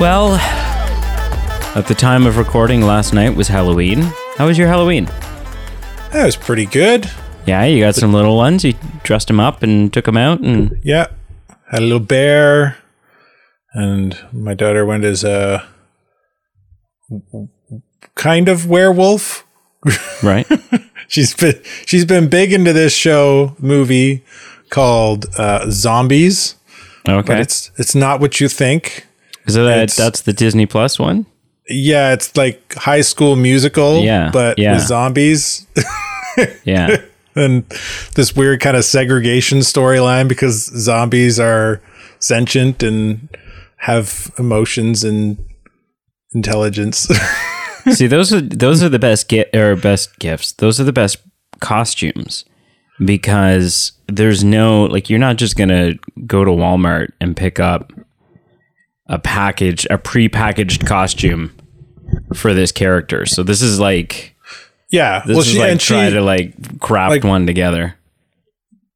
Well, at the time of recording last night was Halloween. How was your Halloween? That was pretty good. Yeah, you got some little ones. You dressed them up and took them out, and Yeah. Had a little bear. And my daughter went as a kind of werewolf. right? She's been she's been big into this show movie called uh, Zombies, but Okay. it's it's not what you think. So that that's the Disney Plus one. Yeah, it's like High School Musical, Yeah, but yeah. with zombies. Yeah. and this weird kind of segregation storyline because zombies are sentient and have emotions and intelligence. See, those are those are the best get or best gifts. Those are the best costumes because there's no like you're not just gonna go to Walmart and pick up a package, a pre-packaged costume for this character. So this is like yeah, this well, is she like and try she to like craft like- one together.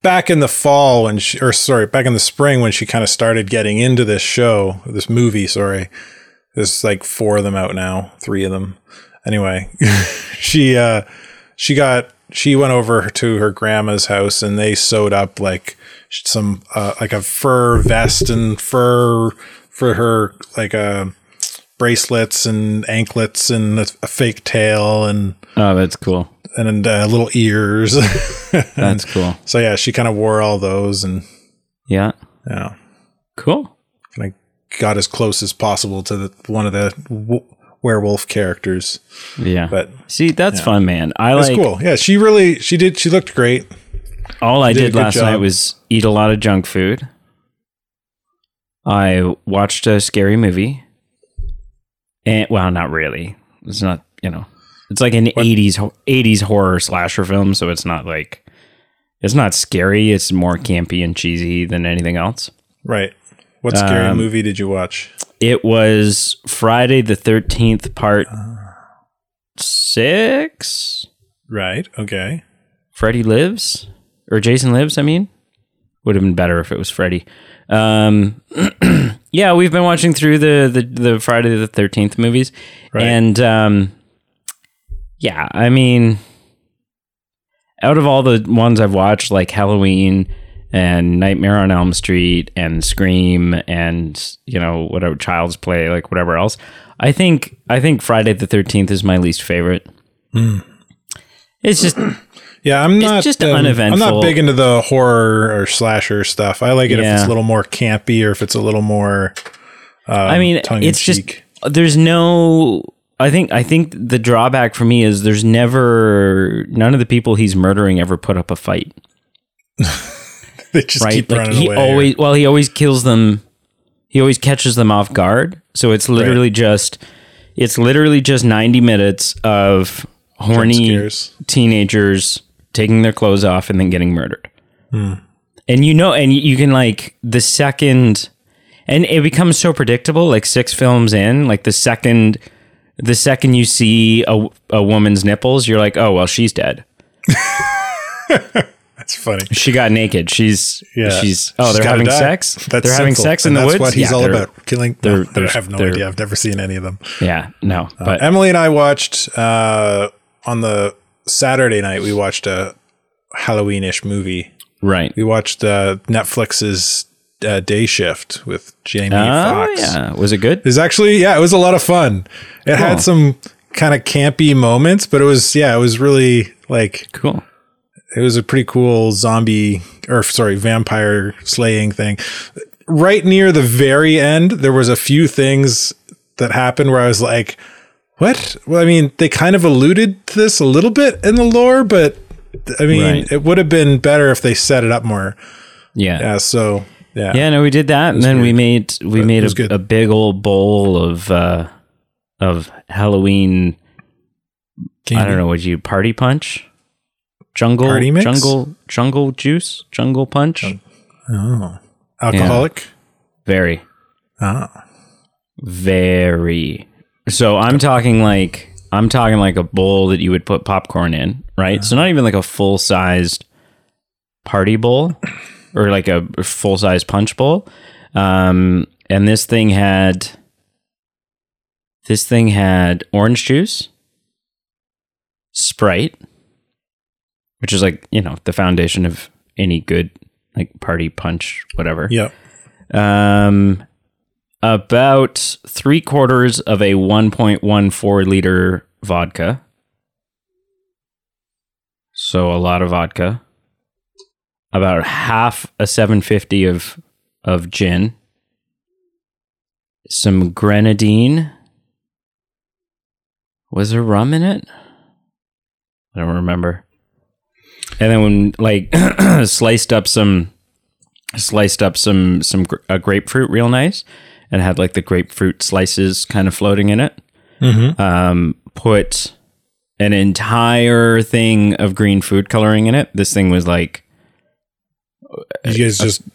back in the fall when she, or sorry, back in the spring when she kind of started getting into this show, this movie. Sorry, there's like four of them out now, three of them. Anyway, she uh, she got she went over to her grandma's house and they sewed up like some uh, like a fur vest and fur for her like uh, bracelets and anklets and a, a fake tail and Oh, that's cool. and uh, little ears. That's cool. so yeah, she kind of wore all those and Yeah. yeah, Cool. kind of got as close as possible to the one of the w- werewolf characters. Yeah. But See, that's fun, man. I that's like cool. Yeah, she really she did she looked great. All I did did last job. night was eat a lot of junk food. I watched a scary movie. And well, not really. It's not, you know. It's like an 80s 80s horror slasher film, so it's not like it's not scary, it's more campy and cheesy than anything else. Right. What scary Um, movie did you watch? It was Friday the 13th part Ah. 6. Right. Okay. Freddy Lives or Jason Lives. I mean, would have been better if it was Freddy. Um, yeah, we've been watching through the the, the Friday the Thirteenth movies, Right. and um, yeah, I mean, out of all the ones I've watched, like Halloween and Nightmare on Elm Street and Scream and you know whatever Child's Play, like whatever else, I think I think Friday the Thirteenth is my least favorite. It's just Yeah, I'm not just um, I'm not big into the horror or slasher stuff. I like it if it's a little more campy or if it's a little more. Um, I mean, it's just there's no. I think I think the drawback for me is there's never none of the people he's murdering ever put up a fight, they just right? keep Like running he away. always well he always kills them. He always catches them off guard. So it's literally just it's literally just 90 minutes of horny teenagers taking their clothes off and then getting murdered. Hmm. And you know, and you can like the second, and it becomes so predictable. Like six films in, like the second, the second you see a, a woman's nipples, you're like, oh well, she's dead. That's funny. She got naked. She's Yeah. she's oh She's they're having die. sex. That's they're having sex in And the that's woods. what he's Yeah, all about. Killing. they're- no, they're- I have no idea. I've never seen any of them. Yeah, no, but Emily and I watched uh, on the Saturday night. We watched a Halloweenish movie. right. We watched uh, Netflix's uh, Day Shift with Jamie Oh Foxx. yeah, was it good? It's actually yeah, it was a lot of fun. It Cool. had some kind of campy moments, but it was yeah, it was really like Cool. it was a pretty cool zombie or sorry, vampire slaying thing. Right near the very end, there was a few things that happened where I was like, "What?" Well, I mean, they kind of alluded to this a little bit in the lore, but I mean, Right. it would have been better if they set it up more. Yeah. Yeah, so yeah, Yeah, no, we did that, and then we made we but made a, a big old bowl of uh of Halloween. I don't know Would you party punch, jungle jungle jungle juice, jungle punch. Oh, alcoholic. Very, Oh, very. So I'm talking like I'm talking like a bowl that you would put popcorn in, right? So not even like a full sized party bowl or like a full size punch bowl. Um, and this thing had This thing had orange juice, Sprite, which is like, you know, the foundation of any good like party punch, whatever. Yep. Um, about three quarters of a 1.14 liter vodka. So a lot of vodka. About half a 750 of of gin. Some grenadine. Was there rum in it? I don't remember. And then when like sliced up some sliced up some some a grapefruit real nice and had like the grapefruit slices kind of floating in it. Mm-hmm. Um, put an entire thing of green food coloring in it. This thing was like You guys just a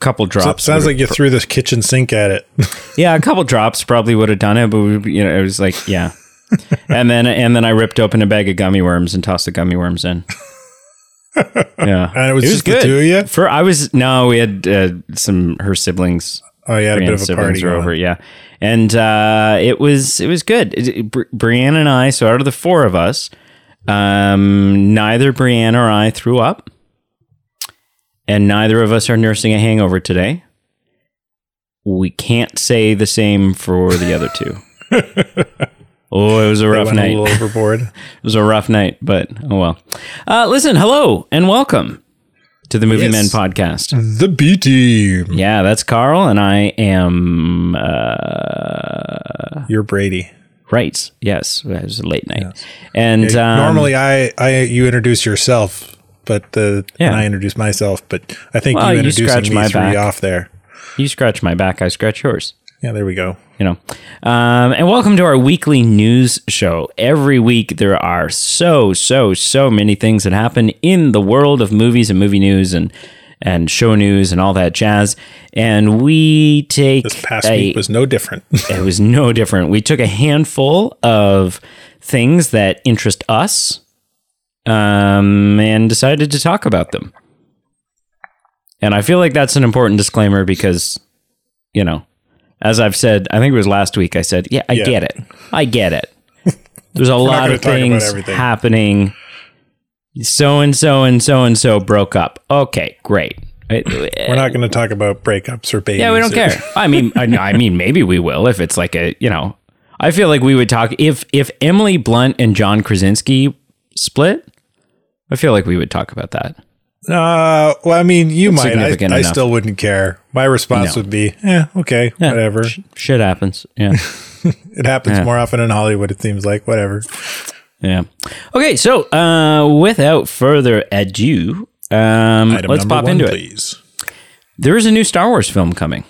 couple so- drops. sounds like you threw this kitchen sink at it. yeah, a couple drops probably would have done it, but we, you know, it was like, yeah. and then and then I ripped open a bag of gummy worms and tossed the gummy worms in. Yeah, And it was just the two of you? For I was no, we had uh, some her siblings. Oh, you had a bit of a party going. over, yeah, and uh, it was it was good. It, it- Bri- Brianne and I, so out of the four of us, um, neither Brianne or I threw up, and neither of us are nursing a hangover today. We can't say the same for the other two. oh, it was a rough night. a little overboard. It was a rough night, but oh well. Uh, listen, hello and welcome to the Movie Yes. Men podcast. the B team. Yeah, that's Carl, and I am uh, You're Brady. right. Yes, it was a late night, and um, Normally, I, I, you introduce yourself, but the Yeah. and I introduce myself. But I think Well, you you introducing me my back. you off there. you scratch my back, I scratch yours. Yeah, there we go. You know. Um, and welcome to our weekly news show. Every week there are so so so many things that happen in the world of movies and movie news and and show news and all that jazz. And we take This past a- week was no different. it was no different. We took a handful of things that interest us um, and decided to talk about them. And I feel like that's an important disclaimer because, you know, as I've said, I think it was last week, I said, yeah, I Yeah. get it. I get it. There's a lot of things happening. So and so and so and so broke up. Okay, great. We're not going to talk about breakups or babies. Yeah, we don't care. I mean, I, I mean, maybe we will if it's like a, you know, I feel like we would talk if if Emily Blunt and John Krasinski split. I feel like we would talk about that. Uh, well, I mean, you might. I, I still wouldn't care. My response No. would be, "Yeah, okay, Yeah, whatever." sh- shit happens. Yeah, It happens Yeah. more often in Hollywood. It seems like whatever. yeah. Okay, so uh, without further ado, um, Item let's pop one, into it. please. There is a new Star Wars film coming.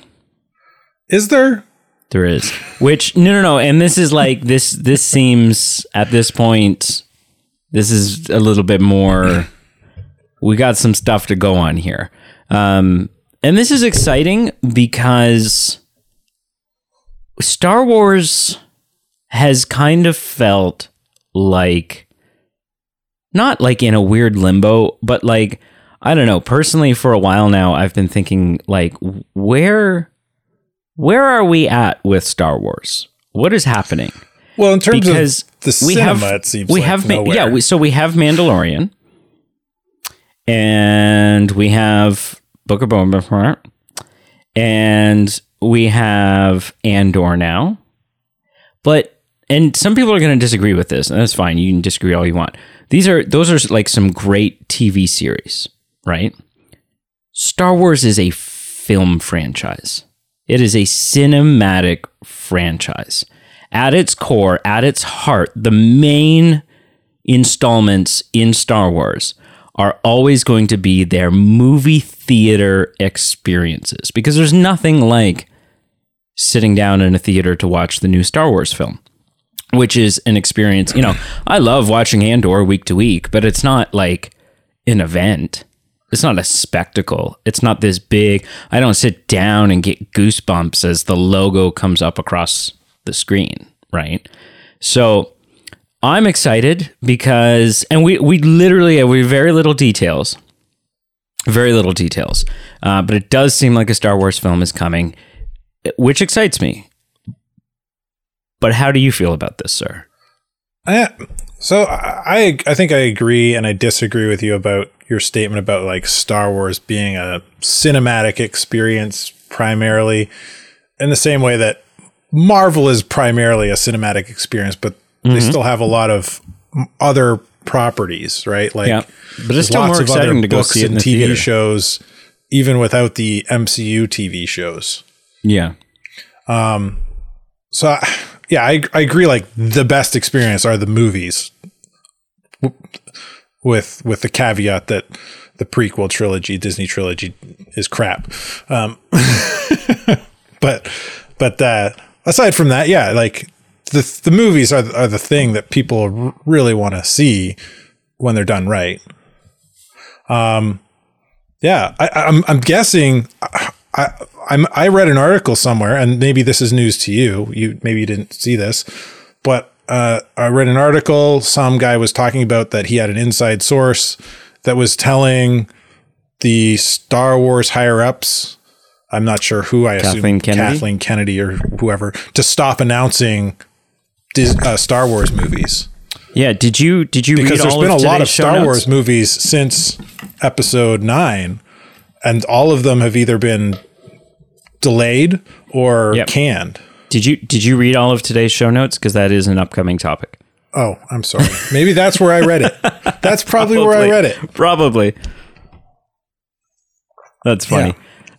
Is there? There is. Which no no no, and this is like this this seems at this point this is a little bit more we got some stuff to go on here. Um and this is exciting because Star Wars has kind of felt like not like in a weird limbo, but like I don't know, personally for a while now I've been thinking like where where are we at with Star Wars? What is happening? Well, in terms Because of the we cinema, have it seems we like have nowhere. yeah. We, so we have Mandalorian, and we have Book of Boba and we have Andor now. But and some people are going to disagree with this, and that's fine. You can disagree all you want. These are those are like some great TV series, right? Star Wars is a film franchise. It is a cinematic franchise. At its core, at its heart, the main installments in Star Wars are always going to be their movie theater experiences because there's nothing like sitting down in a theater to watch the new Star Wars film, which is an experience. You know, I love watching Andor week to week, but it's not like an event. It's not a spectacle. It's not this big. I don't sit down and get goosebumps as the logo comes up across the screen, right? So I'm excited because, and we we literally we very little details, very little details, uh, but it does seem like a Star Wars film is coming, which excites me. But how do you feel about this, sir? So I I think I agree and I disagree with you about your statement about like Star Wars being a cinematic experience primarily in the same way that Marvel is primarily a cinematic experience, but they still have a lot of other properties, right? Like Yeah. But there's it's still more exciting to go see and the TV theater. shows, even without the MCU TV shows. Yeah. Um. So I- yeah, I I agree. Like the best experience are the movies, with with the caveat that the prequel trilogy, Disney trilogy, is crap. Um, but but uh, aside from that, yeah, like the the movies are are the thing that people really want to see when they're done right. Um, yeah, I, I'm I'm guessing. I, I'm, I read an article somewhere, and maybe this is news to you. You maybe you didn't see this, but uh, I read an article. Some guy was talking about that he had an inside source that was telling the Star Wars higher ups. I'm not sure who. I Kathleen assume Kennedy? Kathleen Kennedy or whoever to stop announcing uh, Star Wars movies Yeah. Did you did you because read there's been a lot of Star notes? Wars movies since Episode Nine, and all of them have either been delayed or Yep. canned. Did you did you read all of today's show notes? Because that is an upcoming topic. Oh, I'm sorry. Maybe that's where I read it. That's probably, where I read it. Probably. That's funny.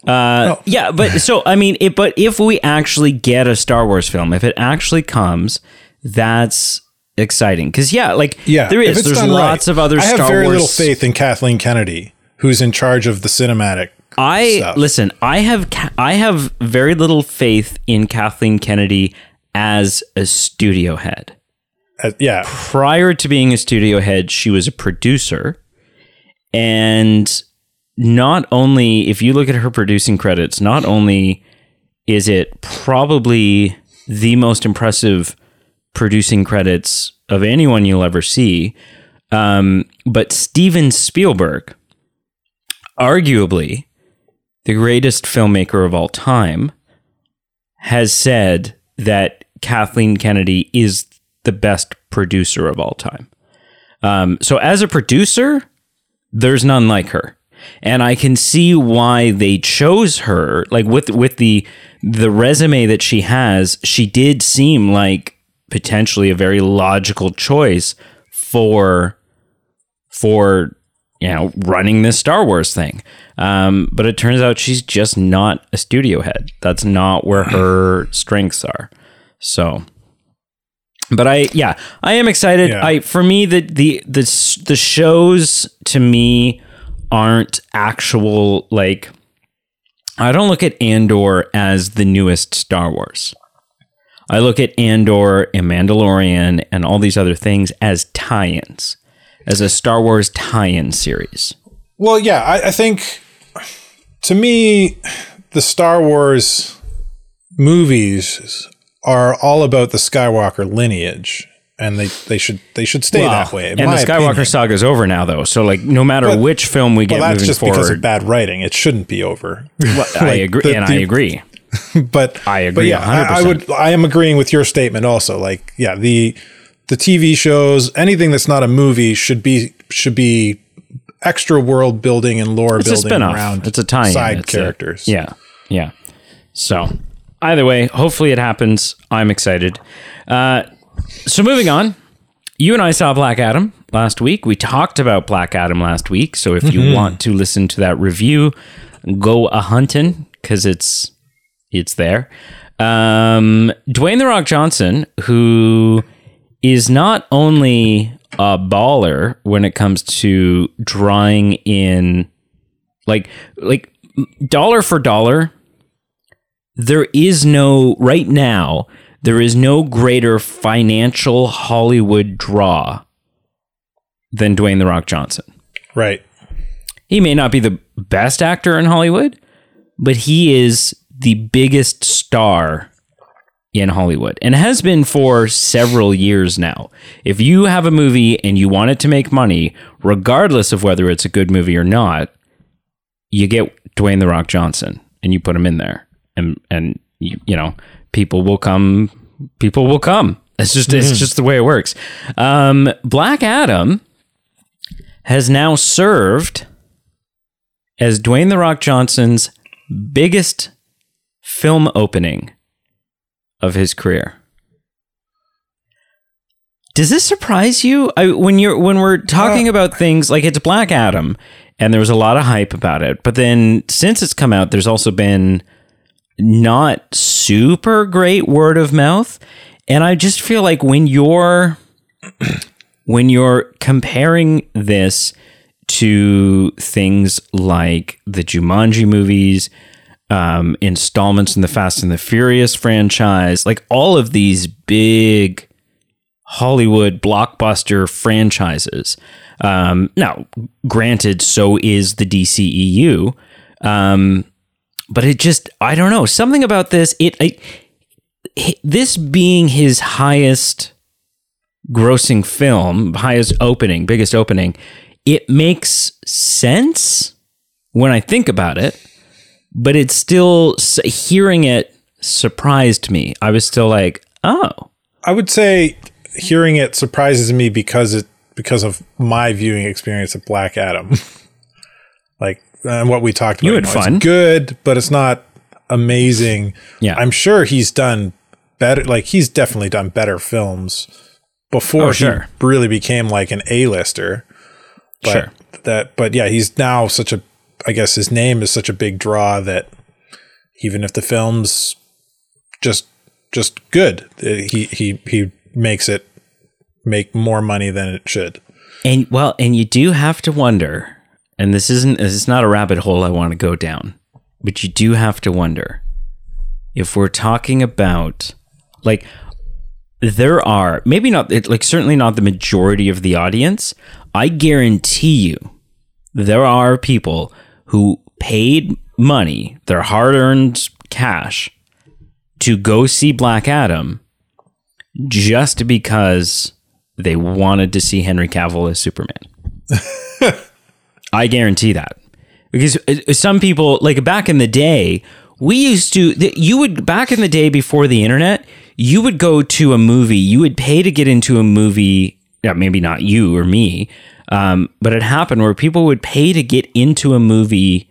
Uh, Oh. yeah, but so I mean, it, but if we actually get a Star Wars film, if it actually comes, that's exciting. Because yeah, like Yeah, there is. There's lots right. of other I have Star very Wars. little faith in Kathleen Kennedy, who's in charge of the cinematic. I stuff. listen. I have Ca- I have very little faith in Kathleen Kennedy as a studio head. Uh, yeah, prior to being a studio head, she was a producer. And not only, if you look at her producing credits, not only is it probably the most impressive producing credits of anyone you'll ever see, um, but Steven Spielberg, arguably the greatest filmmaker of all time, has said that Kathleen Kennedy is the best producer of all time. Um, so as a producer, there's none like her. And I can see why they chose her. Like with with the the resume that she has, she did seem like potentially a very logical choice for for you know running this Star Wars thing. Um, but it turns out she's just not a studio head. That's not where her strengths are. So but I yeah, I am excited. Yeah. I for me the the the the shows to me aren't actual like I don't look at Andor as the newest Star Wars. I look at Andor and Mandalorian and all these other things as tie-ins, as a Star Wars tie-in series. Well, yeah, I, I think to me, the Star Wars movies are all about the Skywalker lineage, and they, they should they should stay that way. in and the Skywalker saga is over now, though. So, like, no matter But- which film we get Well, that's moving just because forward, of bad writing. It shouldn't be over. I like, agree, the- and I agree. but I But agree yeah, I, I would. I am agreeing with your statement. Also, like, yeah, the the TV shows, anything that's not a movie should be should be extra world building and lore It's building around It's a tie-in. side It's a- characters. yeah, yeah. So, either way, hopefully it happens. I'm excited. Uh, so, moving on, you and I saw Black Adam last week. We talked about Black Adam last week. So, if you Mm-hmm. want to listen to that review, go a hunting because it's it's there. Um, Dwayne the Rock Johnson, who is not only a baller when it comes to drawing in like like dollar for dollar there is no right now there is no greater financial hollywood draw than dwayne the rock johnson Right. he may not be the best actor in hollywood but he is the biggest star in Hollywood and has been for several years now. If you have a movie and you want it to make money, regardless of whether it's a good movie or not, you get Dwayne the Rock Johnson and you put him in there, and and you, you know people will come people will come. It's just it's just the way it works. Um, Black Adam has now served as Dwayne the Rock Johnson's biggest film opening of his career. Does this surprise you? I, when you're when we're talking uh, about things like it's Black Adam, and there was a lot of hype about it, but then since it's come out, there's also been not super great word of mouth, and I just feel like when you're when you're comparing this to things like the Jumanji movies, um, installments in the Fast and the Furious franchise, like all of these big Hollywood blockbuster franchises. Um, now, granted, so is the DCEU, um, but it just I don't know something about this. It I, this being his highest grossing film, highest opening, biggest opening, it makes sense when I think about it, but it's still hearing it surprised me. I was still like, oh. I would say hearing it surprises me because it because of my viewing experience of Black Adam. like and what we talked about. You had fun. It's good, but it's not amazing. Yeah. I'm sure he's done better like he's definitely done better films before Oh, sure. he really became like an A-lister. But Sure. that but yeah, he's now such a I guess his name is such a big draw that even if the film's just just good, uh, he he he makes it make more money than it should. And well, and you do have to wonder, and this isn't this is not a rabbit hole I want to go down, but you do have to wonder if we're talking about like there are maybe not like certainly not the majority of the audience. I guarantee you there are people who paid money, their hard-earned cash to go see Black Adam just because they wanted to see Henry Cavill as Superman. I guarantee that. Because uh, some people, like back in the day, we used to, you would, back in the day before the internet, you would go to a movie, you would pay to get into a movie, yeah, maybe not you or me, um, but it happened where people would pay to get into a movie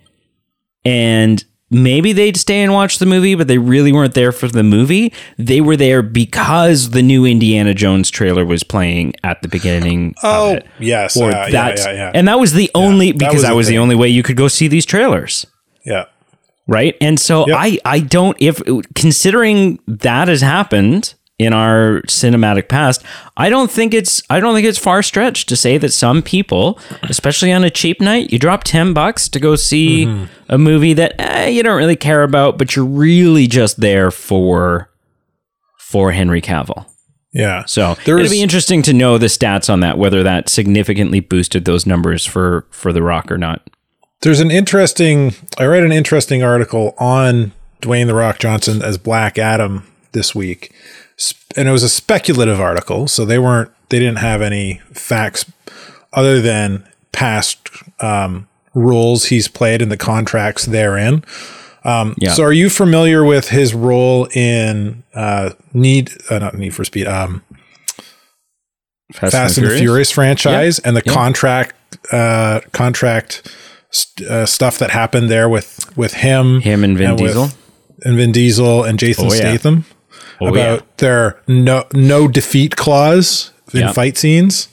and maybe they'd stay and watch the movie, but they really weren't there for the movie. They were there because the new Indiana Jones trailer was playing at the beginning. Oh, of it. yes. Or uh, yeah, yeah, yeah. and that was the only that because was that was the only way you could go see these trailers. yeah. Right. And so Yep. I, I don't, if considering that has happened in our cinematic past, I don't think it's, I don't think it's far stretched to say that some people, especially on a cheap night, you drop 10 bucks to go see Mm-hmm. a movie that eh, you don't really care about, but you're really just there for, for Henry Cavill. Yeah. So There it'd is- be interesting to know the stats on that, whether that significantly boosted those numbers for, for The Rock or not. There's an interesting. I read an interesting article on Dwayne the Rock Johnson as Black Adam this week, and it was a speculative article, so they weren't. They didn't have any facts other than past um, roles he's played and the contracts therein. Um, Yeah. So, are you familiar with his role in uh, Need? Uh, not Need for Speed. Um, Fast and the Furious franchise and the Yeah. contract uh, contract st- uh, stuff that happened there with with him, Him and Vin with- Diesel. and Vin Diesel and Jason Oh, yeah. Statham Oh, about yeah. their no no defeat clause in Yeah. fight scenes.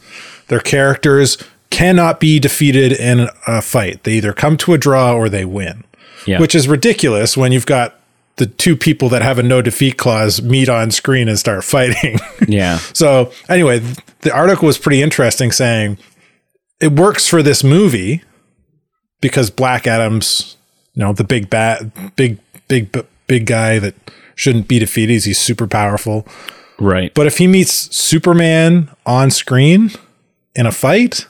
Their characters cannot be defeated in a fight. They either come to a draw or they win. Yeah. Which is ridiculous when you've got the two people that have a no defeat clause meet on screen and start fighting. Yeah. So anyway, the article was pretty interesting, saying it works for this movie because Black Adam's, you know, the big bat, big, big, big guy that shouldn't be defeated. He's super powerful. Right. But if he meets Superman on screen in a fight,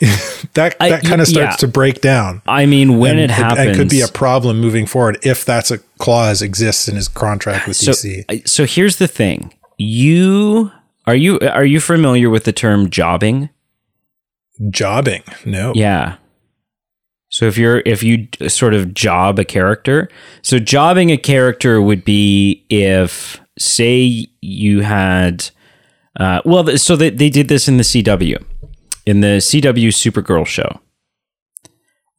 that I- that kind of starts yeah. to break down. I mean, when and, it happens, and could be a problem moving forward if that's a clause exists in his contract with so, DC. so here's the thing. You are you are you familiar with the term jobbing? Jobbing, no, Yeah. So if you're if you sort of job a character, so jobbing a character would be if say you had, uh, well, so they, they did this in the CW, in the CW Supergirl show,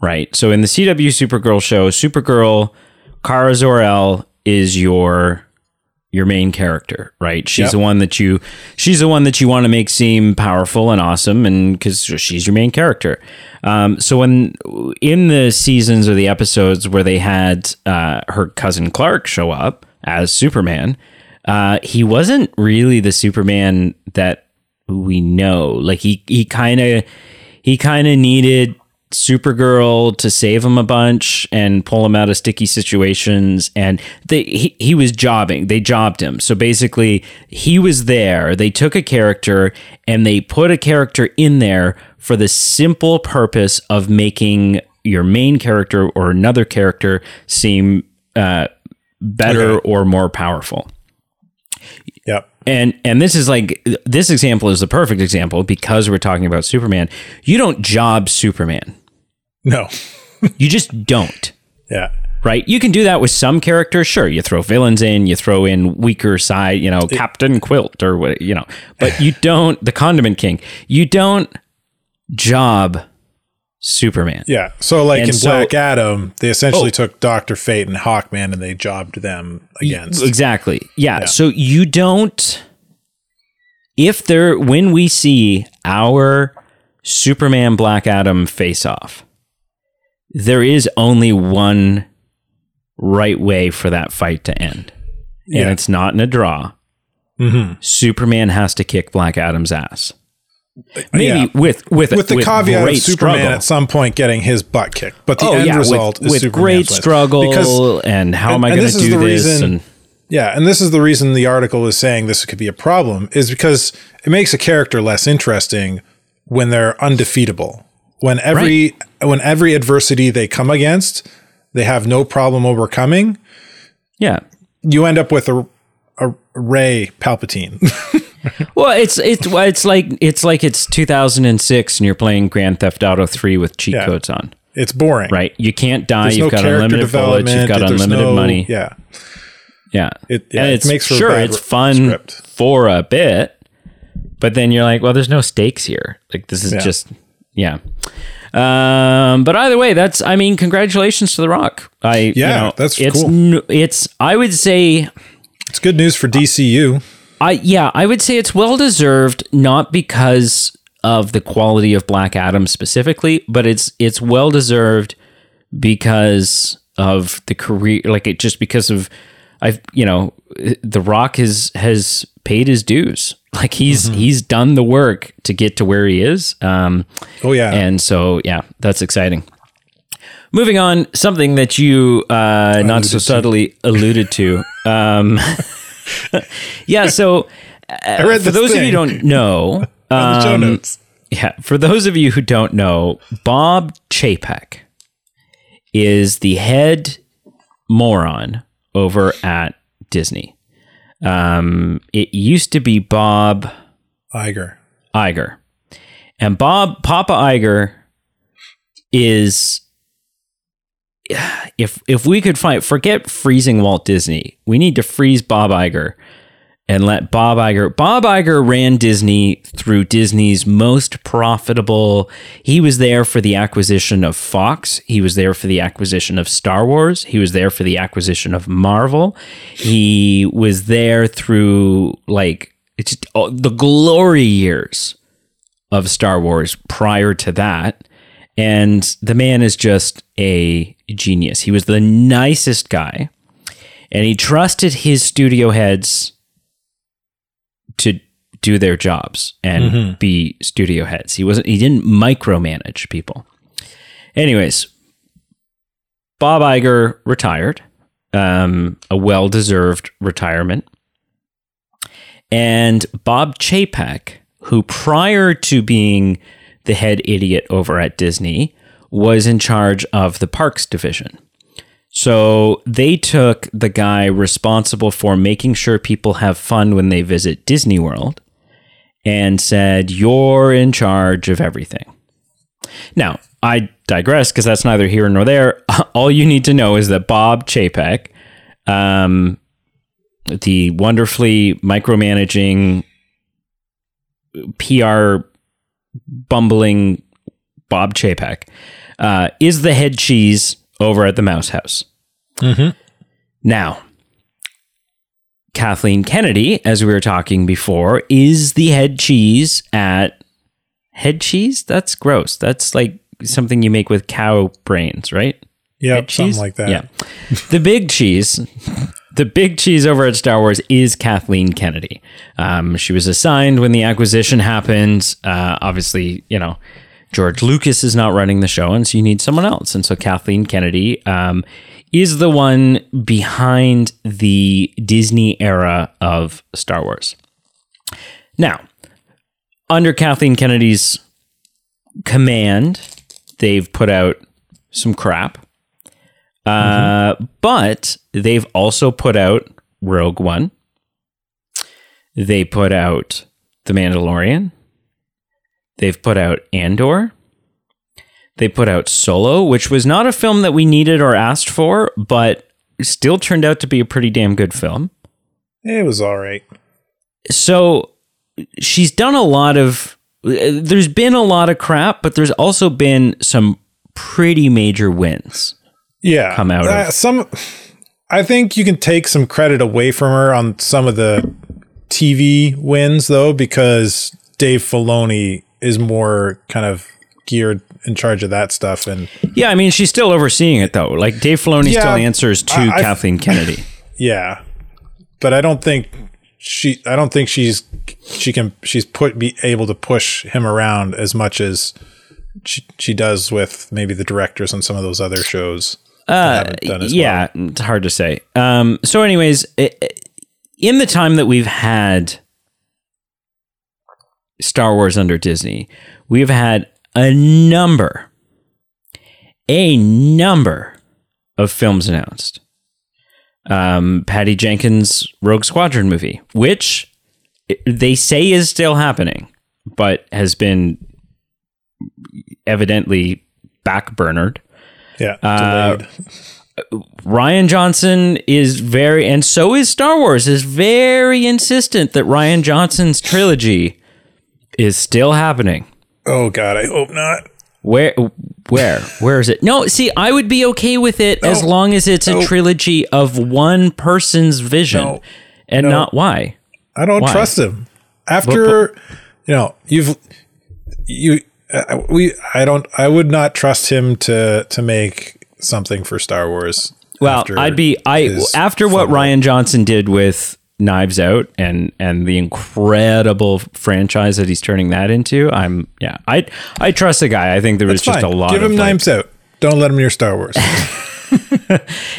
right? So in the CW Supergirl show, Supergirl, Kara Zor-El is your your main character, right? She's Yep. the one that you she's the one that you want to make seem powerful and awesome, and because she's your main character. Um, so when in the seasons or the episodes where they had uh, her cousin Clark show up as Superman, uh, he wasn't really the Superman that we know. Like he he kind of he kind of needed Supergirl to save him a bunch and pull him out of sticky situations. And they, he, he was jobbing. They jobbed him. So basically, he was there. They took a character and they put a character in there for the simple purpose of making your main character or another character seem uh, better Okay. or more powerful. Yep. And and this is like this example is the perfect example because we're talking about Superman. You don't job Superman. No. You just don't. Yeah. Right? You can do that with some characters, sure. You throw villains in, you throw in weaker side, you know, Captain Quilt or what, you know. But you don't the Condiment King. You don't job Superman. Yeah. So like And in so- Black Adam, they essentially Oh. took Doctor Fate and Hawkman and they jobbed them against. Exactly. Yeah. So you don't. If there, when we see our Superman Black Adam face off, there is only one right way for that fight to end. And Yeah. it's not in a draw. Mhm. Superman has to kick Black Adam's ass. Maybe Yeah. with with With the caveat of Superman struggle. at some point getting his butt kicked, but the oh end yeah, result with, is with Superman's great struggle Because and how am and- I going to do this? reason- and Yeah, and this is the reason the article is saying this could be a problem is because it makes a character less interesting when they're undefeatable. When every when every adversity they come against, they have no problem overcoming. yeah, You end up with a, a Rey Palpatine. Well, it's it's it's like it's like it's 2006 and you're playing Grand Theft Auto 3 with cheat Yeah. codes on, it's boring. right? You can't die. There's you've no got unlimited bullets. You've got unlimited no- money. Yeah. Yeah, It- yeah, and it makes for sure it's fun script. for a bit, but then you're like, well, there's no stakes here. Like this is Yeah. just yeah. Um, but either way, that's I mean, congratulations to The Rock. I you Yeah, know, that's it's cool. it's I would say It's good news for DCU. I yeah, I would say it's well deserved, not because of the quality of Black Adam specifically, but it's it's well deserved because of the career, like it just because of I've you know the Rock has has paid his dues, like he's he's done the work to get to where he is, um, Oh yeah. and so yeah, that's exciting. Moving on, something that you uh, not so to. subtly alluded to. Um, yeah, so read for those of you who don't know, on the show um, yeah, for those of you who don't know, Bob Chapek is the head moron over at Disney. Um, it used to be Bob Iger. Iger. And Bob Papa Iger is if if we could find forget freezing Walt Disney, we need to freeze Bob Iger and let Bob Iger Bob Iger ran Disney through Disney's most profitable. He was there for the acquisition of Fox, he was there for the acquisition of Star Wars, he was there for the acquisition of Marvel. He was there through like it's oh, the glory years of Star Wars prior to that. And the man is just a genius. He was the nicest guy. And he trusted his studio heads to do their jobs and be studio heads. He wasn't he didn't micromanage people. Anyways, Bob Iger retired. Um, a well-deserved retirement. And Bob Chapek, who prior to being the head idiot over at Disney, was in charge of the parks division. So they took the guy responsible for making sure people have fun when they visit Disney World and said, You're in charge of everything. Now, I digress because that's neither here nor there. All you need to know is that Bob Chapek um, the wonderfully micromanaging PR bumbling Bob Chapek, uh, is the head cheese over at the Mouse House. Now, Kathleen Kennedy, as we were talking before, is the head cheese at head cheese. That's gross. That's like something you make with cow brains, right? Yeah, something like that. Yeah. the big cheese, the big cheese over at Star Wars is Kathleen Kennedy. Um, she was assigned when the acquisition happened. Uh, obviously, you know, George Lucas is not running the show, and so you need someone else. And so Kathleen Kennedy um, is the one behind the Disney era of Star Wars. Now, under Kathleen Kennedy's command, they've put out some crap. Uh, But they've also put out Rogue One. They put out The Mandalorian. They've put out Andor. They put out Solo, which was not a film that we needed or asked for, but still turned out to be a pretty damn good film. It was all right. So she's done a lot of. There's been a lot of crap, but there's also been some pretty major wins. Yeah, come out of- Uh, some. I think you can take some credit away from her on some of the TV wins, though, because Dave Filoni is more kind of geared in charge of that stuff, and Yeah, I mean, she's still overseeing it though. Like Dave Filoni Yeah, still answers to I- I- Kathleen Kennedy. yeah, but I don't think she. I don't think she's she can she's put be able to push him around as much as she she does with maybe the directors on some of those other shows. Uh, haven't done as yeah, it's hard to say. Um, so, anyways, i- i- in the time that we've had Star Wars under Disney, we've had a number, a number of films announced. Um, Patty Jenkins' Rogue Squadron movie, which they say is still happening, but has been evidently backburnered. Yeah, Uh, delayed. Rian Johnson is very, and so is Star Wars, is very insistent that Rian Johnson's trilogy is still happening. oh God, I hope not. Where, where, where is it? No, see, I would be okay with it as long as it's a trilogy of one person's vision No. and not why. I don't Why? trust him. After you know, you've you uh, we I don't I would not trust him to to make something for Star Wars. Well, I'd be I after what. Rian Johnson did with Knives Out and and the incredible franchise that he's turning that into. I'm yeah, I I trust the guy. I think there was just fine. a lot Give of him like- knives out. Don't let him near Star Wars.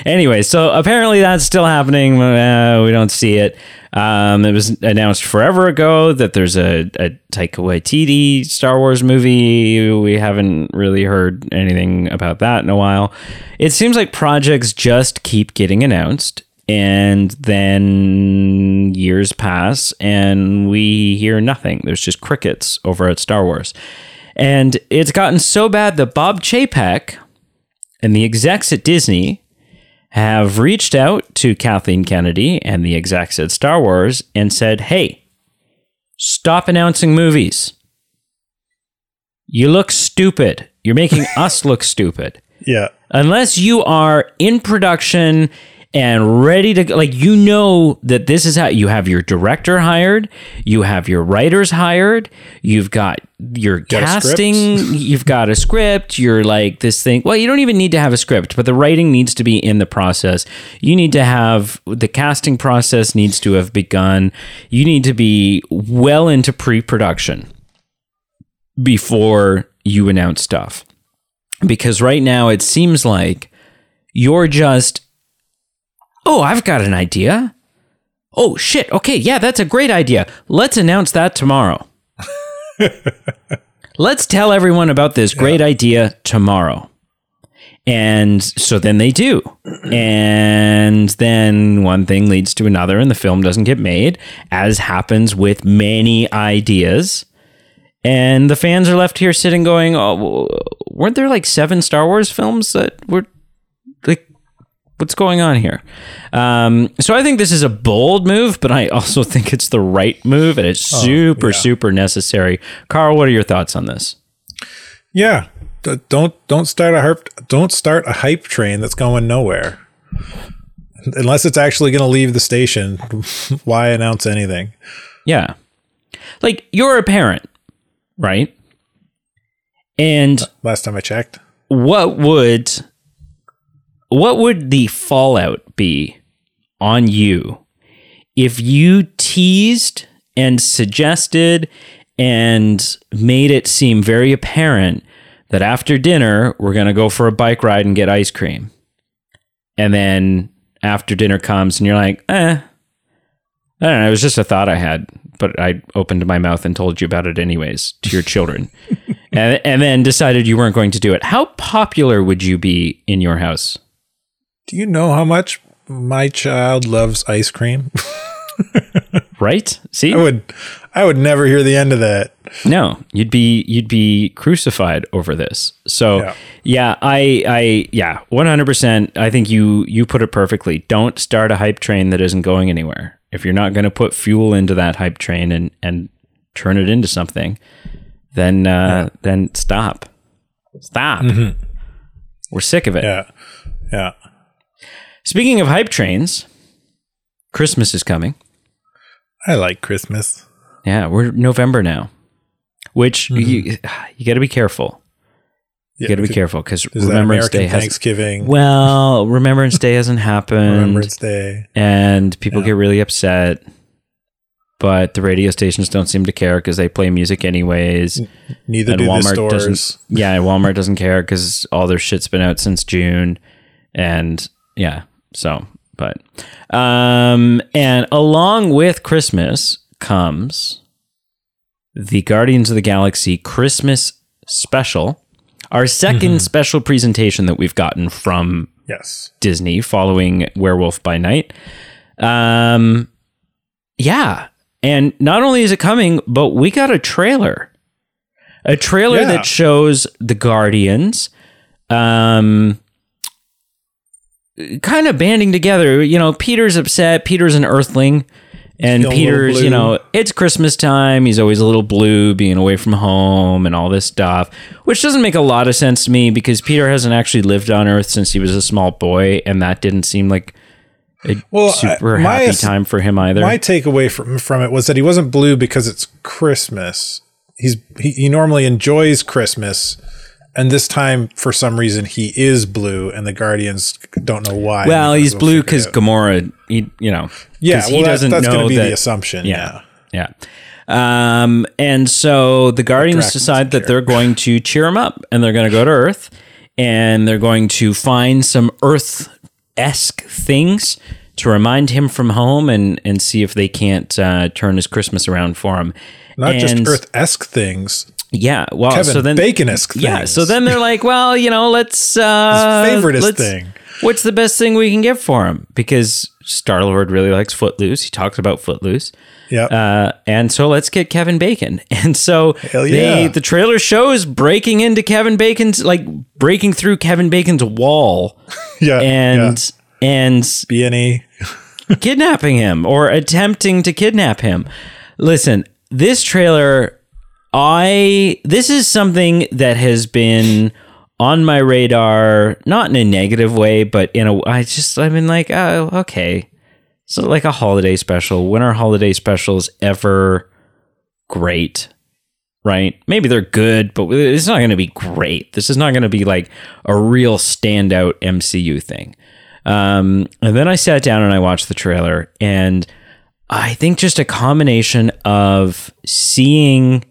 Anyway, so apparently that's still happening. Uh, we don't see it. Um, it was announced forever ago that there's a, a Taika Waititi Star Wars movie. We haven't really heard anything about that in a while. It seems like projects just keep getting announced, and then years pass, and we hear nothing. There's just crickets over at Star Wars. And it's gotten so bad that Bob Chapek and the execs at Disney have reached out to Kathleen Kennedy and the execs at Star Wars and said, hey, stop announcing movies. You look stupid. You're making us look stupid. yeah. Unless you are in production and ready to like you know that this is how you have your director hired, you have your writers hired, you've got your casting, you've got a script, you're like this thing. Well, you don't even need to have a script, but the writing needs to be in the process. You need to have the casting process needs to have begun. You need to be well into pre-production before you announce stuff because right now it seems like you're just oh i've got an idea. Oh shit. Okay yeah that's a great idea. Let's announce that tomorrow. Let's tell everyone about this great idea tomorrow. And so then they do. And then one thing leads to another and the film doesn't get made as happens with many ideas. And the fans are left here sitting going, "Oh, weren't there like seven Star Wars films that were What's going on here? Um, so I think this is a bold move, but I also think it's the right move, and it's super, yeah. super necessary. Carl, what are your thoughts on this? Yeah, D- don't don't start a hype don't start a hype train that's going nowhere. Unless it's actually going to leave the station, why announce anything? Yeah, like you're a parent, right? And Last time I checked, what would what would the fallout be on you if you teased and suggested and made it seem very apparent that after dinner we're going to go for a bike ride and get ice cream and then after dinner comes and you're like eh I don't know. It was just a thought I had, but I opened my mouth and told you about it anyways to your children, and and then decided you weren't going to do it. How popular would you be in your house? Do you know how much my child loves ice cream? Right? See, I would I would never hear the end of that. no, you'd be you'd be crucified over this. So Yeah. yeah, I I yeah, one hundred percent. I think you you put it perfectly. Don't start a hype train that isn't going anywhere. If you're not going to put fuel into that hype train and and turn it into something, then uh, then stop, stop. We're sick of it. Yeah. Yeah. Speaking of hype trains, Christmas is coming. I like Christmas. Yeah, we're November now, which mm-hmm. you you got to be careful. You got to be careful because Remembrance American Day has Thanksgiving, well, Remembrance Day hasn't happened, Remembrance Day. and people get really upset. But the radio stations don't seem to care because they play music anyways. Neither and do the stores. doesn't. Yeah, Walmart doesn't care because all their shit's been out since June, and yeah, so but um, and along with Christmas comes the Guardians of the Galaxy Christmas special, our 2nd Mm-hmm. special presentation that we've gotten from Yes. Disney following Werewolf by Night. Um, yeah, and not only is it coming, but we got a trailer, a trailer Yeah. that shows the Guardians, um, kind of banding together. You know, Peter's upset. Peter's an Earthling. And Peter's, you know, it's Christmas time. He's always a little blue, being away from home and all this stuff, which doesn't make a lot of sense to me because Peter hasn't actually lived on Earth since he was a small boy, and that didn't seem like a Well, super I- my happy time for him either. My takeaway from from it was that he wasn't blue because it's Christmas. He's he, he normally enjoys Christmas, and this time for some reason he is blue, and the Guardians don't know why. well, he's we'll blue because. Gamora, he, you know, yeah, well, he that- doesn't that's know to be that, the assumption. Yeah. Yeah, Yeah. Um, and so the Guardians decide that they're going to cheer him up and they're going to go to Earth and they're going to find some Earth esque things to remind him from home and, and see if they can't uh, turn his Christmas around for him. not And- just Earth esque things. Yeah. Well, Kevin so then Bacon esque things. yeah. So then they're like, well, you know, let's uh, His favoriteest let's- thing. What's the best thing we can get for him? Because Star Lord really likes Footloose. He talks about Footloose. yeah, Uh, and so let's get Kevin Bacon. And so Hell they, the trailer shows breaking into Kevin Bacon's, like breaking through Kevin Bacon's wall yeah, and and yeah. B&E. kidnapping him or attempting to kidnap him. Listen, this trailer, I this is something that has been on my radar, not in a negative way, but in a I just I've been like, oh, okay. So like a holiday special. When are holiday specials ever great? Right? Maybe they're good, but it's not going to be great. This is not going to be like a real standout MCU thing. Um, and then I sat down and I watched the trailer, and I think just a combination of seeing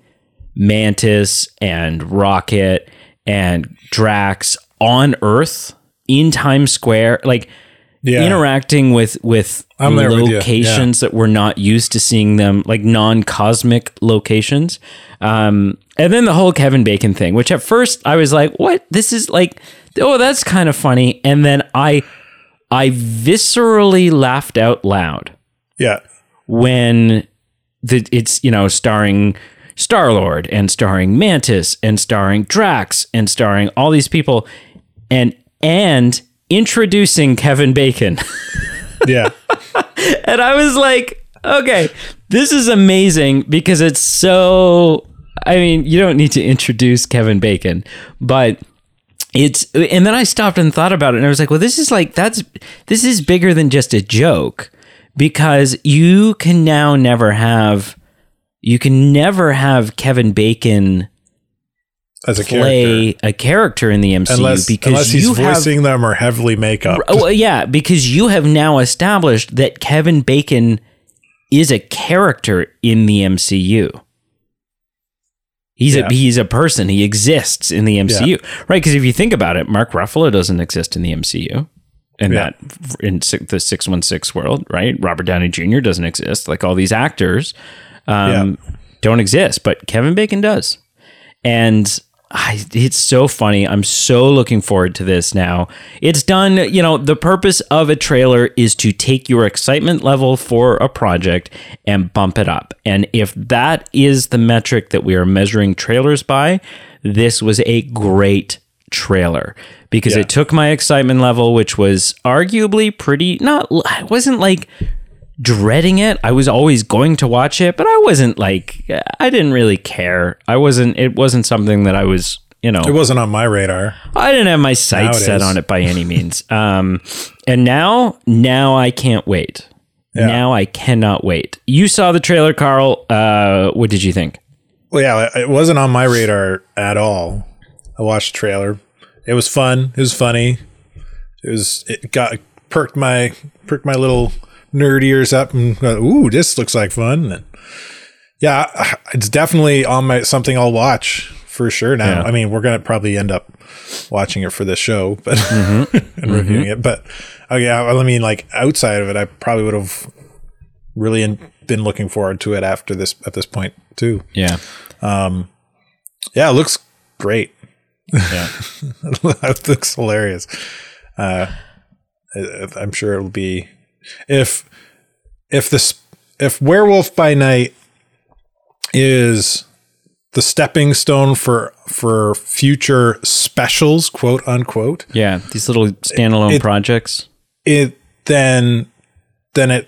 Mantis and Rocket and Drax on Earth in Times Square, like Yeah. interacting with with I'm there with yeah. locations that we're not used to seeing them, like non-cosmic locations. Um, and then the whole Kevin Bacon thing, which at first I was like, "What? This is like, oh, that's kind of funny," and then I I viscerally laughed out loud Yeah. when the it's you know starring Star Lord and starring Mantis and starring Drax and starring all these people and and introducing Kevin Bacon. Yeah. and I was like, okay, this is amazing because it's so. I mean, you don't need to introduce Kevin Bacon, but it's. And then I stopped and thought about it, and I was like, well, this is like that's this is bigger than just a joke because you can now never have you can never have Kevin Bacon As a play character. a character in the MCU Unless, because unless he's you have voicing them or heavily makeup. Oh, well, yeah, because you have now established that Kevin Bacon is a character in the MCU. He's Yeah. a he's a person. He exists in the MCU, right? Because if you think about it, Mark Ruffalo doesn't exist in the MCU, in Yeah. that in the six one six world, right? Robert Downey Jr. doesn't exist. Like all these actors um, don't exist, but Kevin Bacon does, and I, it's so funny. I'm so looking forward to this now. It's done. You know, the purpose of a trailer is to take your excitement level for a project and bump it up. And if that is the metric that we are measuring trailers by, this was a great trailer because Yeah. it took my excitement level, which was arguably pretty not, I wasn't like dreading it. I was always going to watch it, but I wasn't like, I didn't really care. I wasn't, it wasn't something that I was, you know, It wasn't on my radar. I didn't have my sights set is. on it by any means. Um, and now, now I can't wait. Yeah. Now I cannot wait. You saw the trailer, Carl. Uh, what did you think? Well, yeah, it wasn't on my radar at all. I watched the trailer. It was fun. It was funny. It was. It got perked my perked my little nerd ears up and uh, ooh, this looks like fun. And yeah, it's definitely on my something I'll watch for sure. Now, Yeah. I mean, we're gonna probably end up watching it for this show, but Mm-hmm. and reviewing it. But oh yeah, I mean, like outside of it, I probably would have really been looking forward to it after this at this point too. Yeah. Yeah, it looks great. Yeah. that looks hilarious. Uh, I'm sure it'll be if if this if Werewolf by Night is the stepping stone for for future specials, quote unquote. yeah. These little standalone It- projects. It then then it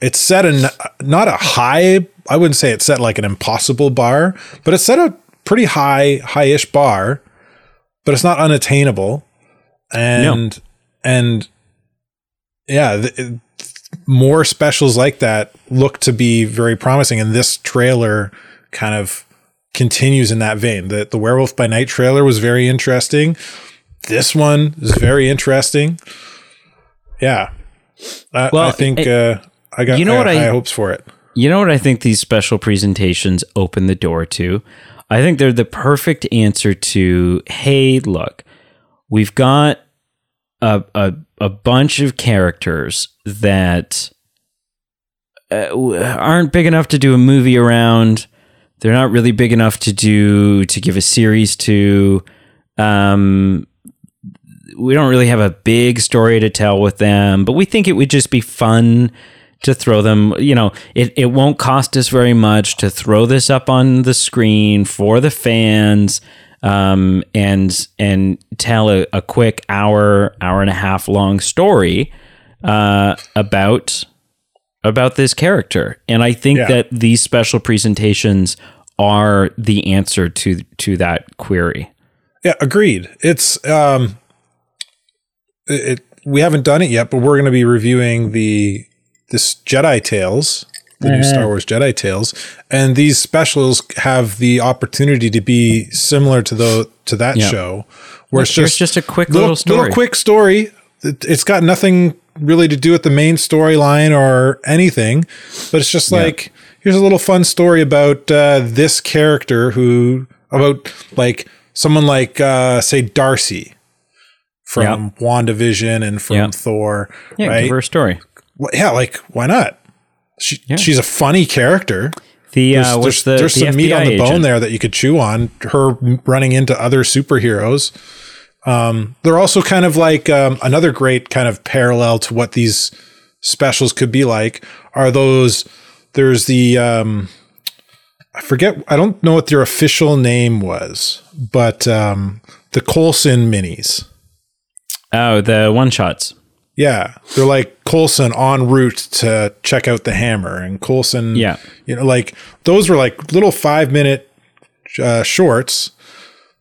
it's set a not a high. I wouldn't say it's set like an impossible bar, but it's set a pretty high high-ish bar, but it's not unattainable. And and yeah, th- it- more specials like that look to be very promising, and this trailer kind of continues in that vein. The the Werewolf by Night trailer was very interesting. This one is very interesting. Yeah, I, Well, I think it- uh, I got you know I, what I- high hopes for it. You know what I think these special presentations open the door to? I think they're the perfect answer to hey, look, we've got a, a, a bunch of characters that uh, aren't big enough to do a movie around. They're not really big enough to do to give a series to. Um, we don't really have a big story to tell with them, but we think it would just be fun to throw them. You know, it, it won't cost us very much to throw this up on the screen for the fans um, and and tell a, a quick hour, hour and a half long story uh, about about this character. And I think Yeah. that these special presentations are the answer to to that query. Yeah, agreed. It's um, it, it we haven't done it yet, but we're going to be reviewing the this Jedi Tales, the new Star Wars Jedi Tales, and these specials have the opportunity to be similar to the to that show, where it's just just a quick little story. little quick story. It, it's got nothing really to do with the main storyline or anything, but it's just like here's a little fun story about uh, this character who about like someone like uh, say Darcy from WandaVision and from Yeah. Thor, Yeah, right? give her a story. Well, yeah, like why not? She, Yeah. She's a funny character. The There's, uh, there's, the, there's the some meat on FBI the bone agent? there that you could chew on. Her running into other superheroes. Um, they're also kind of like um, another great kind of parallel to what these specials could be like. Are those? There's the um, I forget. I don't know what their official name was, but um, the Coulson minis. Oh, the one shots. Yeah, they're like Coulson en route to check out the hammer, and Coulson. Yeah. you know, like those were like little five minute uh, shorts,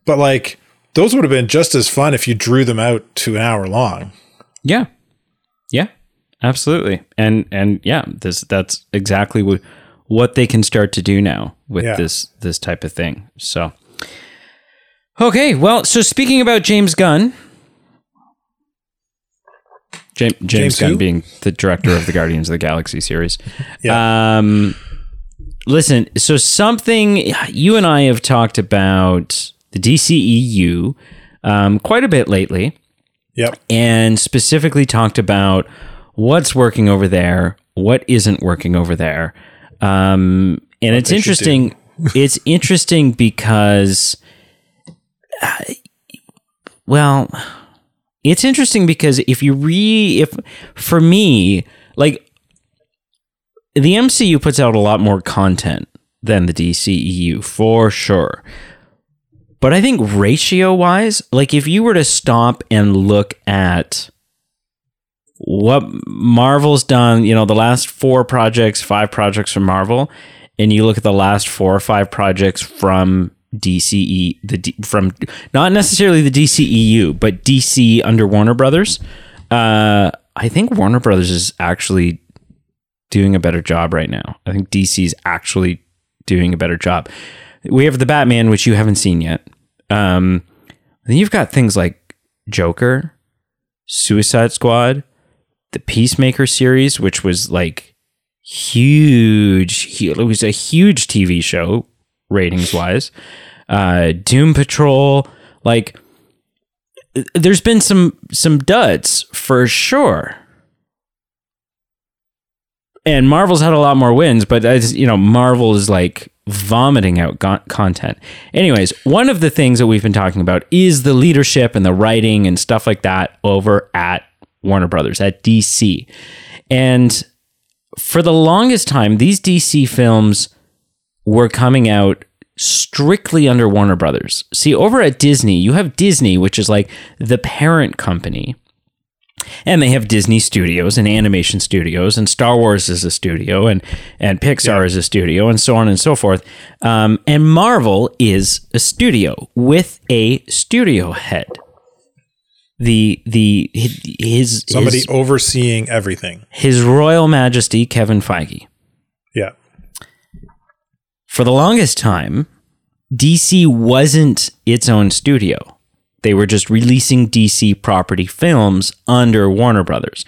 but like those would have been just as fun if you drew them out to an hour long. Yeah. Yeah. Absolutely. And and yeah, this that's exactly what what they can start to do now with Yeah. this this type of thing. So Okay, well, so speaking about James Gunn, James, James, James Gunn who? being the director of the Guardians of the Galaxy series. Yeah. Um, listen, so something you and I have talked about the DCEU um, quite a bit lately Yep. and specifically talked about what's working over there, what isn't working over there. Um, and it's interesting. it's interesting because, uh, well, it's interesting because if you re, if for me, like the MCU puts out a lot more content than the DCEU for sure. But I think ratio wise, like if you were to stop and look at what Marvel's done, you know, the last four projects, five projects from Marvel, and you look at the last four or five projects from DCE, the D, from not necessarily the DCEU, but DC under Warner Brothers. Uh, I think Warner Brothers is actually doing a better job right now. I think DC is actually doing a better job. We have the Batman, which you haven't seen yet. Um, then you've got things like Joker, Suicide Squad, the Peacemaker series, which was like huge. It was a huge TV show ratings wise. Uh, Doom Patrol, like there's been some some duds for sure. And Marvel's had a lot more wins, but as you know, Marvel is like vomiting out go- content. Anyways, one of the things that we've been talking about is the leadership and the writing and stuff like that over at Warner Brothers at DC. And for the longest time, these DC films were coming out strictly under Warner Brothers. See, over at Disney, you have Disney, which is like the parent company. And they have Disney Studios and animation studios, and Star Wars is a studio, and and Pixar is a studio, and so on and so forth. Um, and Marvel is a studio with a studio head. The the his Somebody his, overseeing everything. his Royal Majesty Kevin Feige. For the longest time, DC wasn't its own studio. They were just releasing DC property films under Warner Brothers.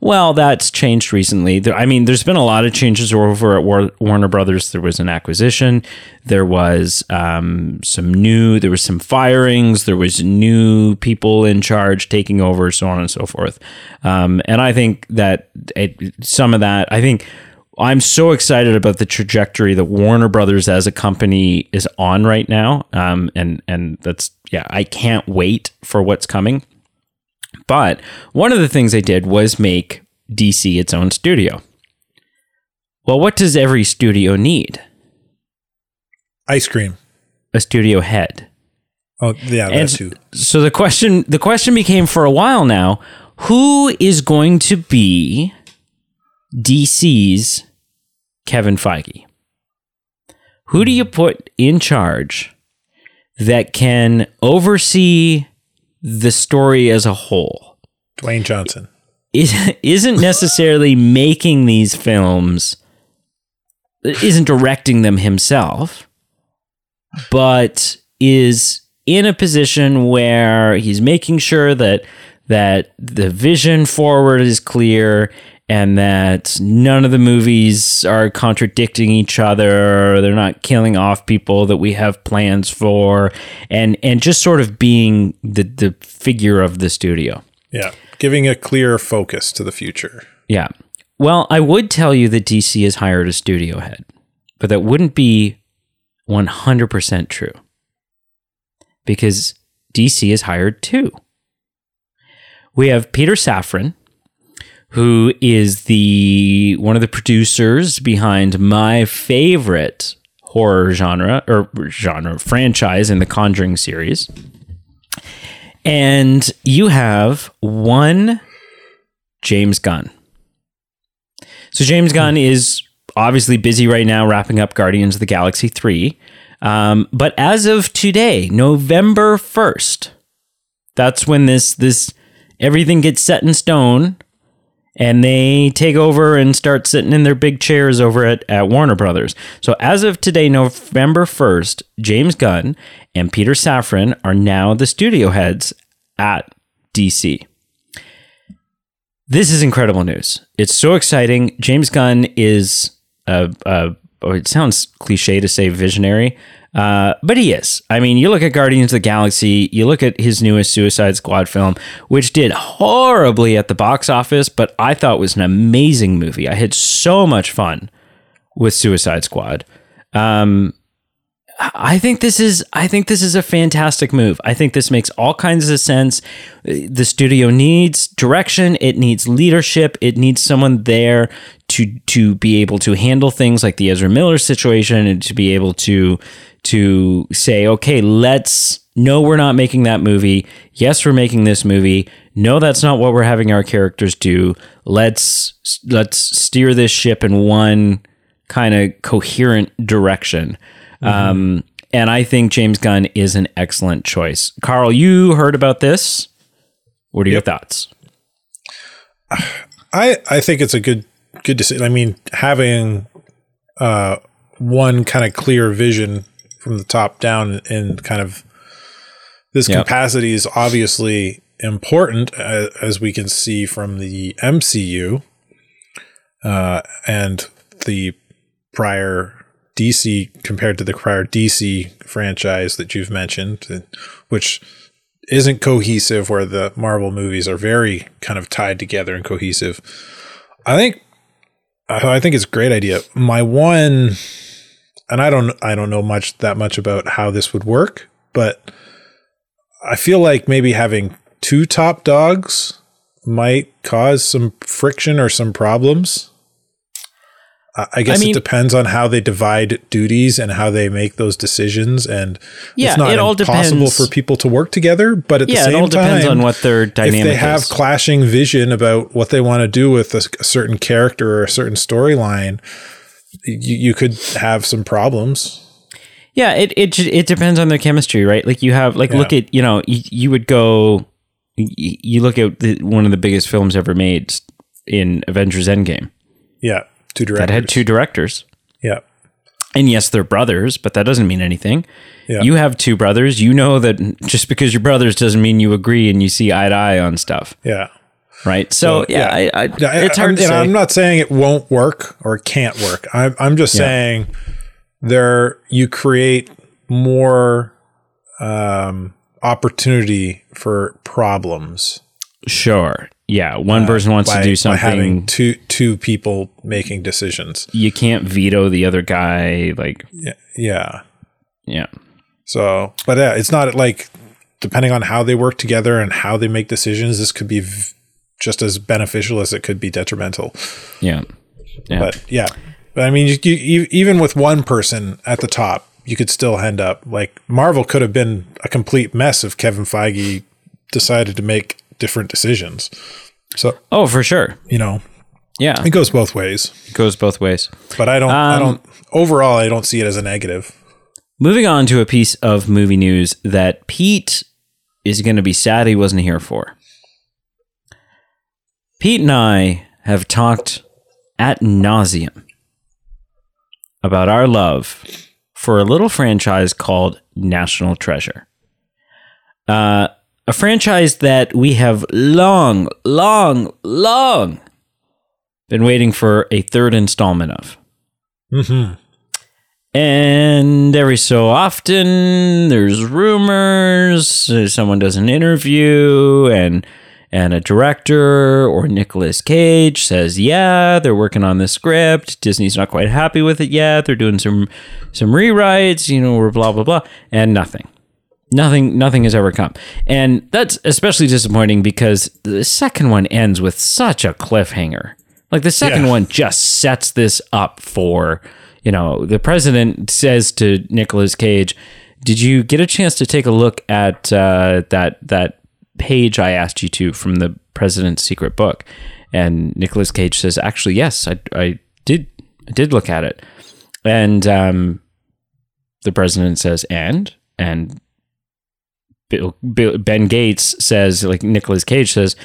Well, that's changed recently. There- I mean, there's been a lot of changes over at War- Warner Brothers. There was an acquisition. There was um, some new. There was some firings. There was new people in charge taking over, so on and so forth. Um, and I think that it, some of that. I think I'm so excited about the trajectory that Warner Brothers as a company is on right now. Um, and and that's yeah, I can't wait for what's coming. But one of the things they did was make DC its own studio. Well, what does every studio need? Ice cream. A studio head. Oh, yeah, that And too. so the question the question became for a while now, who is going to be DC's Kevin Feige? Who do you put in charge that can oversee the story as a whole? Dwayne Johnson. Is, isn't necessarily making these films, isn't directing them himself, but is in a position where he's making sure that that the vision forward is clear and that none of the movies are contradicting each other they're not killing off people that we have plans for and and just sort of being the the figure of the studio Yeah. Giving a clear focus to the future. yeah. Well, I would tell you that DC has hired a studio head, but that wouldn't be 100% true because DC has hired two. We have Peter Safran, who is the one of the producers behind my favorite horror genre or genre franchise in the Conjuring series. And you have one James Gunn. So James Gunn is obviously busy right now wrapping up Guardians of the Galaxy 3. Um, but as of today, November 1st, that's when this this everything gets set in stone and they take over and start sitting in their big chairs over at, at Warner Brothers. So as of today, November 1st, James Gunn and Peter Safran are now the studio heads at DC. This is incredible news. It's so exciting. James Gunn is a, a oh, it sounds cliche to say visionary, uh, but he is. I mean, you look at Guardians of the Galaxy, you look at his newest Suicide Squad film, which did horribly at the box office, but I thought was an amazing movie. I had so much fun with Suicide Squad. Um, I think this is I think this is a fantastic move. I think this makes all kinds of sense. The studio needs direction, it needs leadership, it needs someone there to to be able to handle things like the Ezra Miller situation and to be able to to say, okay, let's no, we're not making that movie. Yes, we're making this movie. No, that's not what we're having our characters do. Let's let's steer this ship in one kind of coherent direction. Mm-hmm. Um, and I think James Gunn is an excellent choice. Carl, you heard about this. What are yep. your thoughts? I I think it's a good good to decision. I mean, having uh, one kind of clear vision from the top down and kind of this yep. capacity is obviously important uh, as we can see from the MCU uh, and the prior DC compared to the prior DC franchise that you've mentioned, which isn't cohesive, where the Marvel movies are very kind of tied together and cohesive. I think I think it's a great idea. My one and I don't I don't know much that much about how this would work, but I feel like maybe having two top dogs might cause some friction or some problems. I guess I mean, it depends on how they divide duties and how they make those decisions, and yeah, it's not it all impossible depends. for people to work together. But at yeah, the same time. it all time, depends on what their dynamic. If they have is. clashing vision about what they want to do with a, a certain character or a certain storyline, you, you could have some problems. Yeah, it it it depends on their chemistry, right? Like you have like yeah. look at you know you, you would go you look at the, one of the biggest films ever made in Avengers Endgame. Yeah, two directors that had two directors. Yeah, and yes, they're brothers, but that doesn't mean anything. Yeah. You have two brothers. You know that just because you're brothers doesn't mean you agree and you see eye to eye on stuff. Yeah right? So yeah, yeah. I, I, it's hard I'm, to say. I'm not saying it won't work or it can't work. I'm, I'm just yeah. saying there you create more um, opportunity for problems. Sure. Yeah, one uh, person wants by, to do something. having two two people making decisions. You can't veto the other guy. Like yeah, yeah, yeah. So, but yeah, it's not like depending on how they work together and how they make decisions. This could be v- just as beneficial as it could be detrimental. Yeah. yeah. But yeah, but I mean, you, you, even with one person at the top, you could still end up like Marvel could have been a complete mess if Kevin Feige decided to make different decisions. So, oh, for sure, you know, yeah, it goes both ways. It goes both ways. But I don't, um, I don't. Overall, I don't see it as a negative. Moving on to a piece of movie news that Pete is going to be sad he wasn't here for. Pete and I have talked at nauseum about our love for a little franchise called National Treasure. Uh, a franchise that we have long, long, long been waiting for a third installment of. Mm-hmm. And every so often, there's rumors. Someone does an interview, and and a director or Nicolas Cage says, "Yeah, they're working on the script. Disney's not quite happy with it yet. They're doing some some rewrites, you know, or blah blah blah." And nothing. Nothing nothing has ever come. And that's especially disappointing because the second one ends with such a cliffhanger. Like the second yeah. one just sets this up for, you know, the president says to Nicolas Cage, "Did you get a chance to take a look at uh, that that page I asked you to from the President's Secret Book?" And Nicolas Cage says, "Actually, yes, I, I did, I did look at it." And um, the president says, "And?" And Bill, Bill, Ben Gates says, like Nicolas Cage says,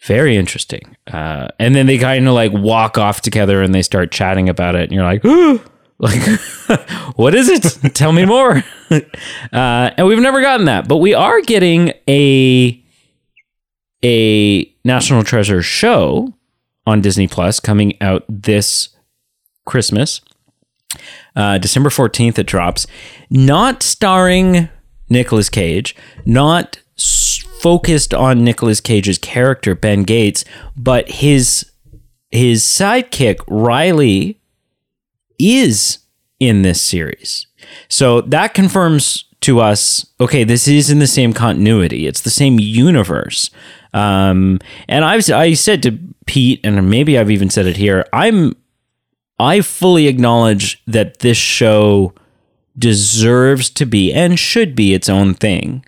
very interesting. Uh, and then they kind of like walk off together and they start chatting about it. And you're like, ooh, like, what is it? Tell me more. uh, and we've never gotten that, but we are getting a a National Treasure show on Disney Plus coming out this Christmas. Uh, December 14th, it drops. Not starring Nicolas Cage, not focused on Nicolas Cage's character, Ben Gates, but his his sidekick, Riley, is in this series. So that confirms to us okay, this is in the same continuity, it's the same universe. Um, and I've I said to Pete, and maybe I've even said it here, I'm I fully acknowledge that this show deserves to be and should be its own thing.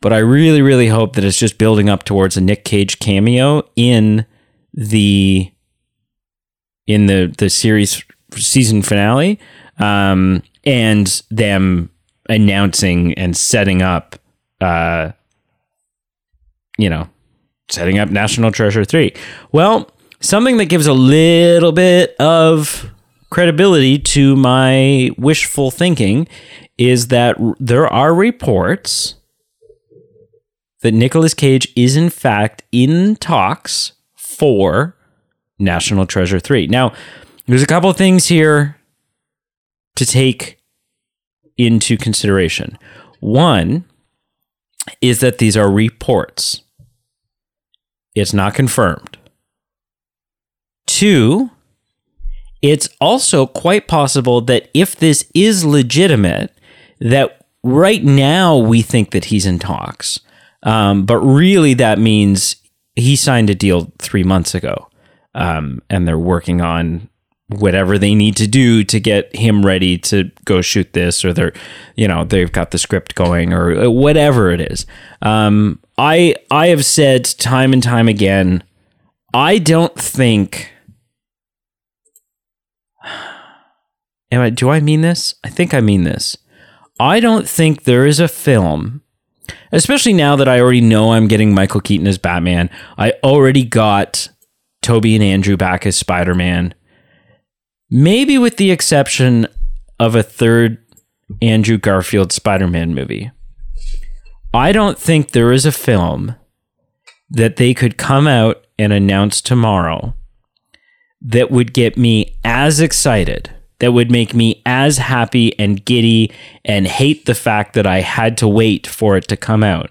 But I really, really hope that it's just building up towards a Nick Cage cameo in the in the the series season finale, um, and them announcing and setting up, uh, you know, setting up National Treasure three. Well, something that gives a little bit of credibility to my wishful thinking is that there are reports that Nicolas Cage is in fact in talks for National Treasure 3. Now, there's a couple of things here to take into consideration. One is that these are reports. It's not confirmed. Two, it's also quite possible that if this is legitimate, that right now we think that he's in talks. Um, but really, that means he signed a deal three months ago, um, and they're working on whatever they need to do to get him ready to go shoot this, or they're, you know, they've got the script going, or whatever it is. Um, I I have said time and time again, I don't think. Am I, do I mean this? I think I mean this. I don't think there is a film especially now that I already know I'm getting Michael Keaton as Batman. I already got Tobey and Andrew back as Spider Man. Maybe with the exception of a third Andrew Garfield Spider Man movie. I don't think there is a film that they could come out and announce tomorrow that would get me as excited that would make me as happy and giddy and hate the fact that I had to wait for it to come out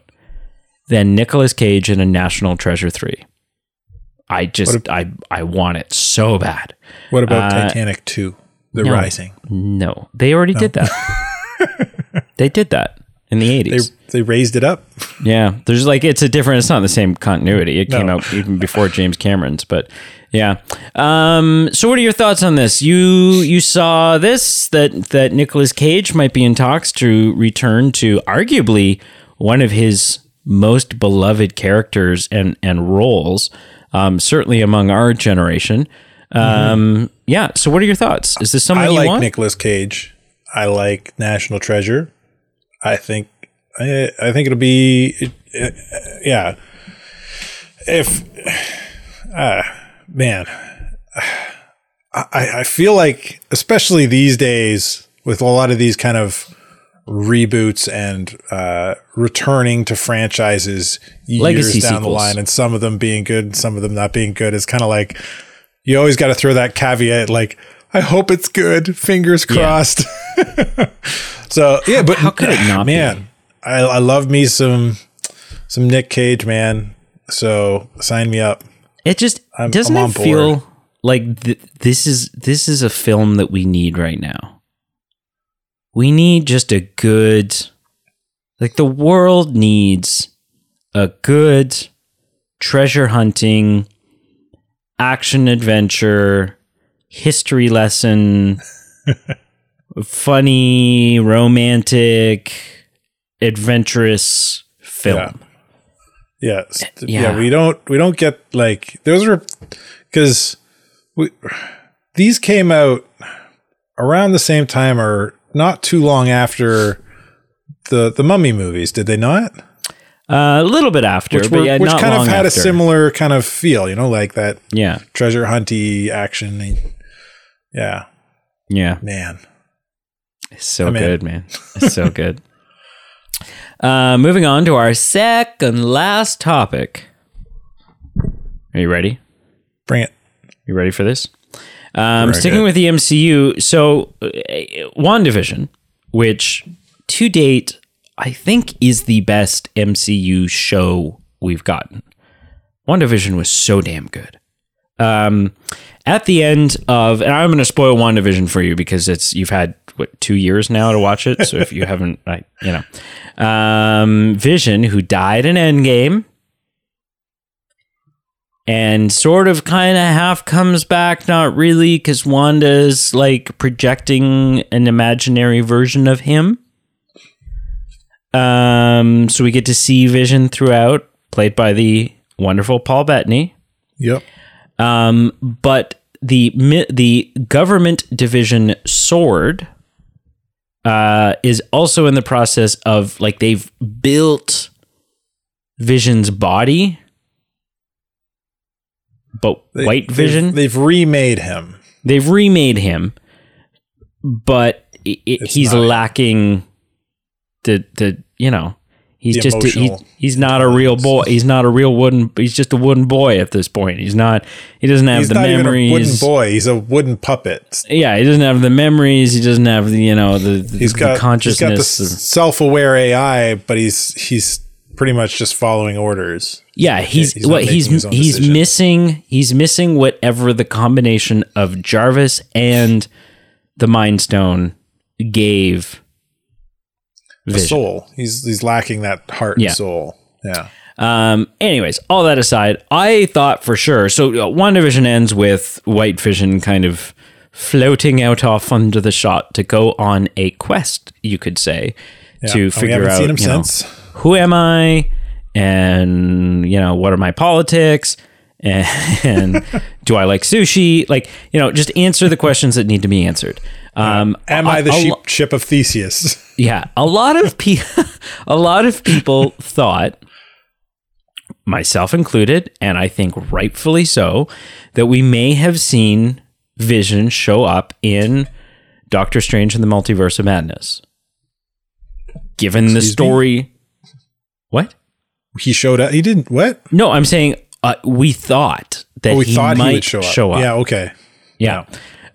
than Nicolas Cage in a National Treasure 3. I just What I I want it so bad. What about Uh, Titanic 2, The no. Rising? No, they already did that. they did that in the 80s. They they raised it up. Yeah, there's like it's a different. It's not the same continuity. It came out even before James Cameron's, but yeah. Um, so, what are your thoughts on this? You you saw this that that Nicolas Cage might be in talks to return to arguably one of his most beloved characters and and roles, um, certainly among our generation. Um, Yeah. So, what are your thoughts? Is this something I you like want? Nicolas Cage. I like National Treasure. I think I, I think it'll be uh, yeah. If uh, man, I I feel like especially these days with a lot of these kind of reboots and uh, returning to franchises years Legacy down the line, and some of them being good, and some of them not being good. It's kind of like you always got to throw that caveat, like I hope it's good, fingers crossed. so yeah, but how could it not be? man? I I love me some some Nick Cage, man. So sign me up. It just I'm- doesn't I'm it feel like th- this is this is a film that we need right now. We need just a good like the world needs a good treasure hunting action adventure history lesson funny romantic adventurous film. Yeah. Yeah, yeah. yeah. We don't we don't get like those are because we these came out around the same time or not too long after the the Mummy movies. Did they not? Uh, a little bit after, Which, but were, yeah, which kind of had after. a similar kind of feel, you know, like that Yeah, treasure hunty action. Yeah, yeah. man. It's so I'm in. good, man. It's so good. Uh, moving on to our second last topic. Are you ready? Bring it. You ready for this? Um, sticking with the MCU, so uh, WandaVision, which to date I think is the best MCU show we've gotten. WandaVision was so damn good. Um, at the end of, and I'm going to spoil WandaVision for you because it's you've had what two years now to watch it. So if you haven't, I, you know, um, Vision, who died in Endgame, and sort of kind of half comes back, not really, because Wanda's like projecting an imaginary version of him. Um, so we get to see Vision throughout, played by the wonderful Paul Bettany. Yep. Um, but the the government division S.W.O.R.D. uh, is also in the process of like they've built Vision's body, but They- White they've- Vision They've, remade him. they've remade him, but i i It's he's not him. lacking the the you know he's just a, he's, he's not a real boy. He's not a real wooden. He's just a wooden boy at this point. He's not. He doesn't have He's the not even a wooden memories. boy. He's a wooden puppet. Yeah, he doesn't have the memories. He doesn't have the you know the, the, He's the got he's got the consciousness. self-aware AI, but he's he's pretty much just following orders. yeah, he's he's what he's he's decision. missing. He's missing whatever the combination of Jarvis and the Mind Stone gave. The Vision. soul. He's he's lacking that heart Yeah. and soul. Yeah. Um, anyways, all that aside, I thought for sure. So uh, WandaVision ends with White Vision kind of floating out off under the shot to go on a quest, you could say, Yeah. to And figure out you know, who am I, and you know what are my politics, and, and do I like sushi? Like you know, just answer the questions that need to be answered. Um, Am I the a sheep, ship of Theseus? Yeah, a lot of people, a lot of people thought, myself included, and I think rightfully so, that we may have seen Vision show up in Doctor Strange and the Multiverse of Madness. Given the Excuse me? story, what? he showed up. He didn't. What? No, I'm saying uh, we thought that Oh, we he thought might he would show up. up. Yeah. Okay. Yeah.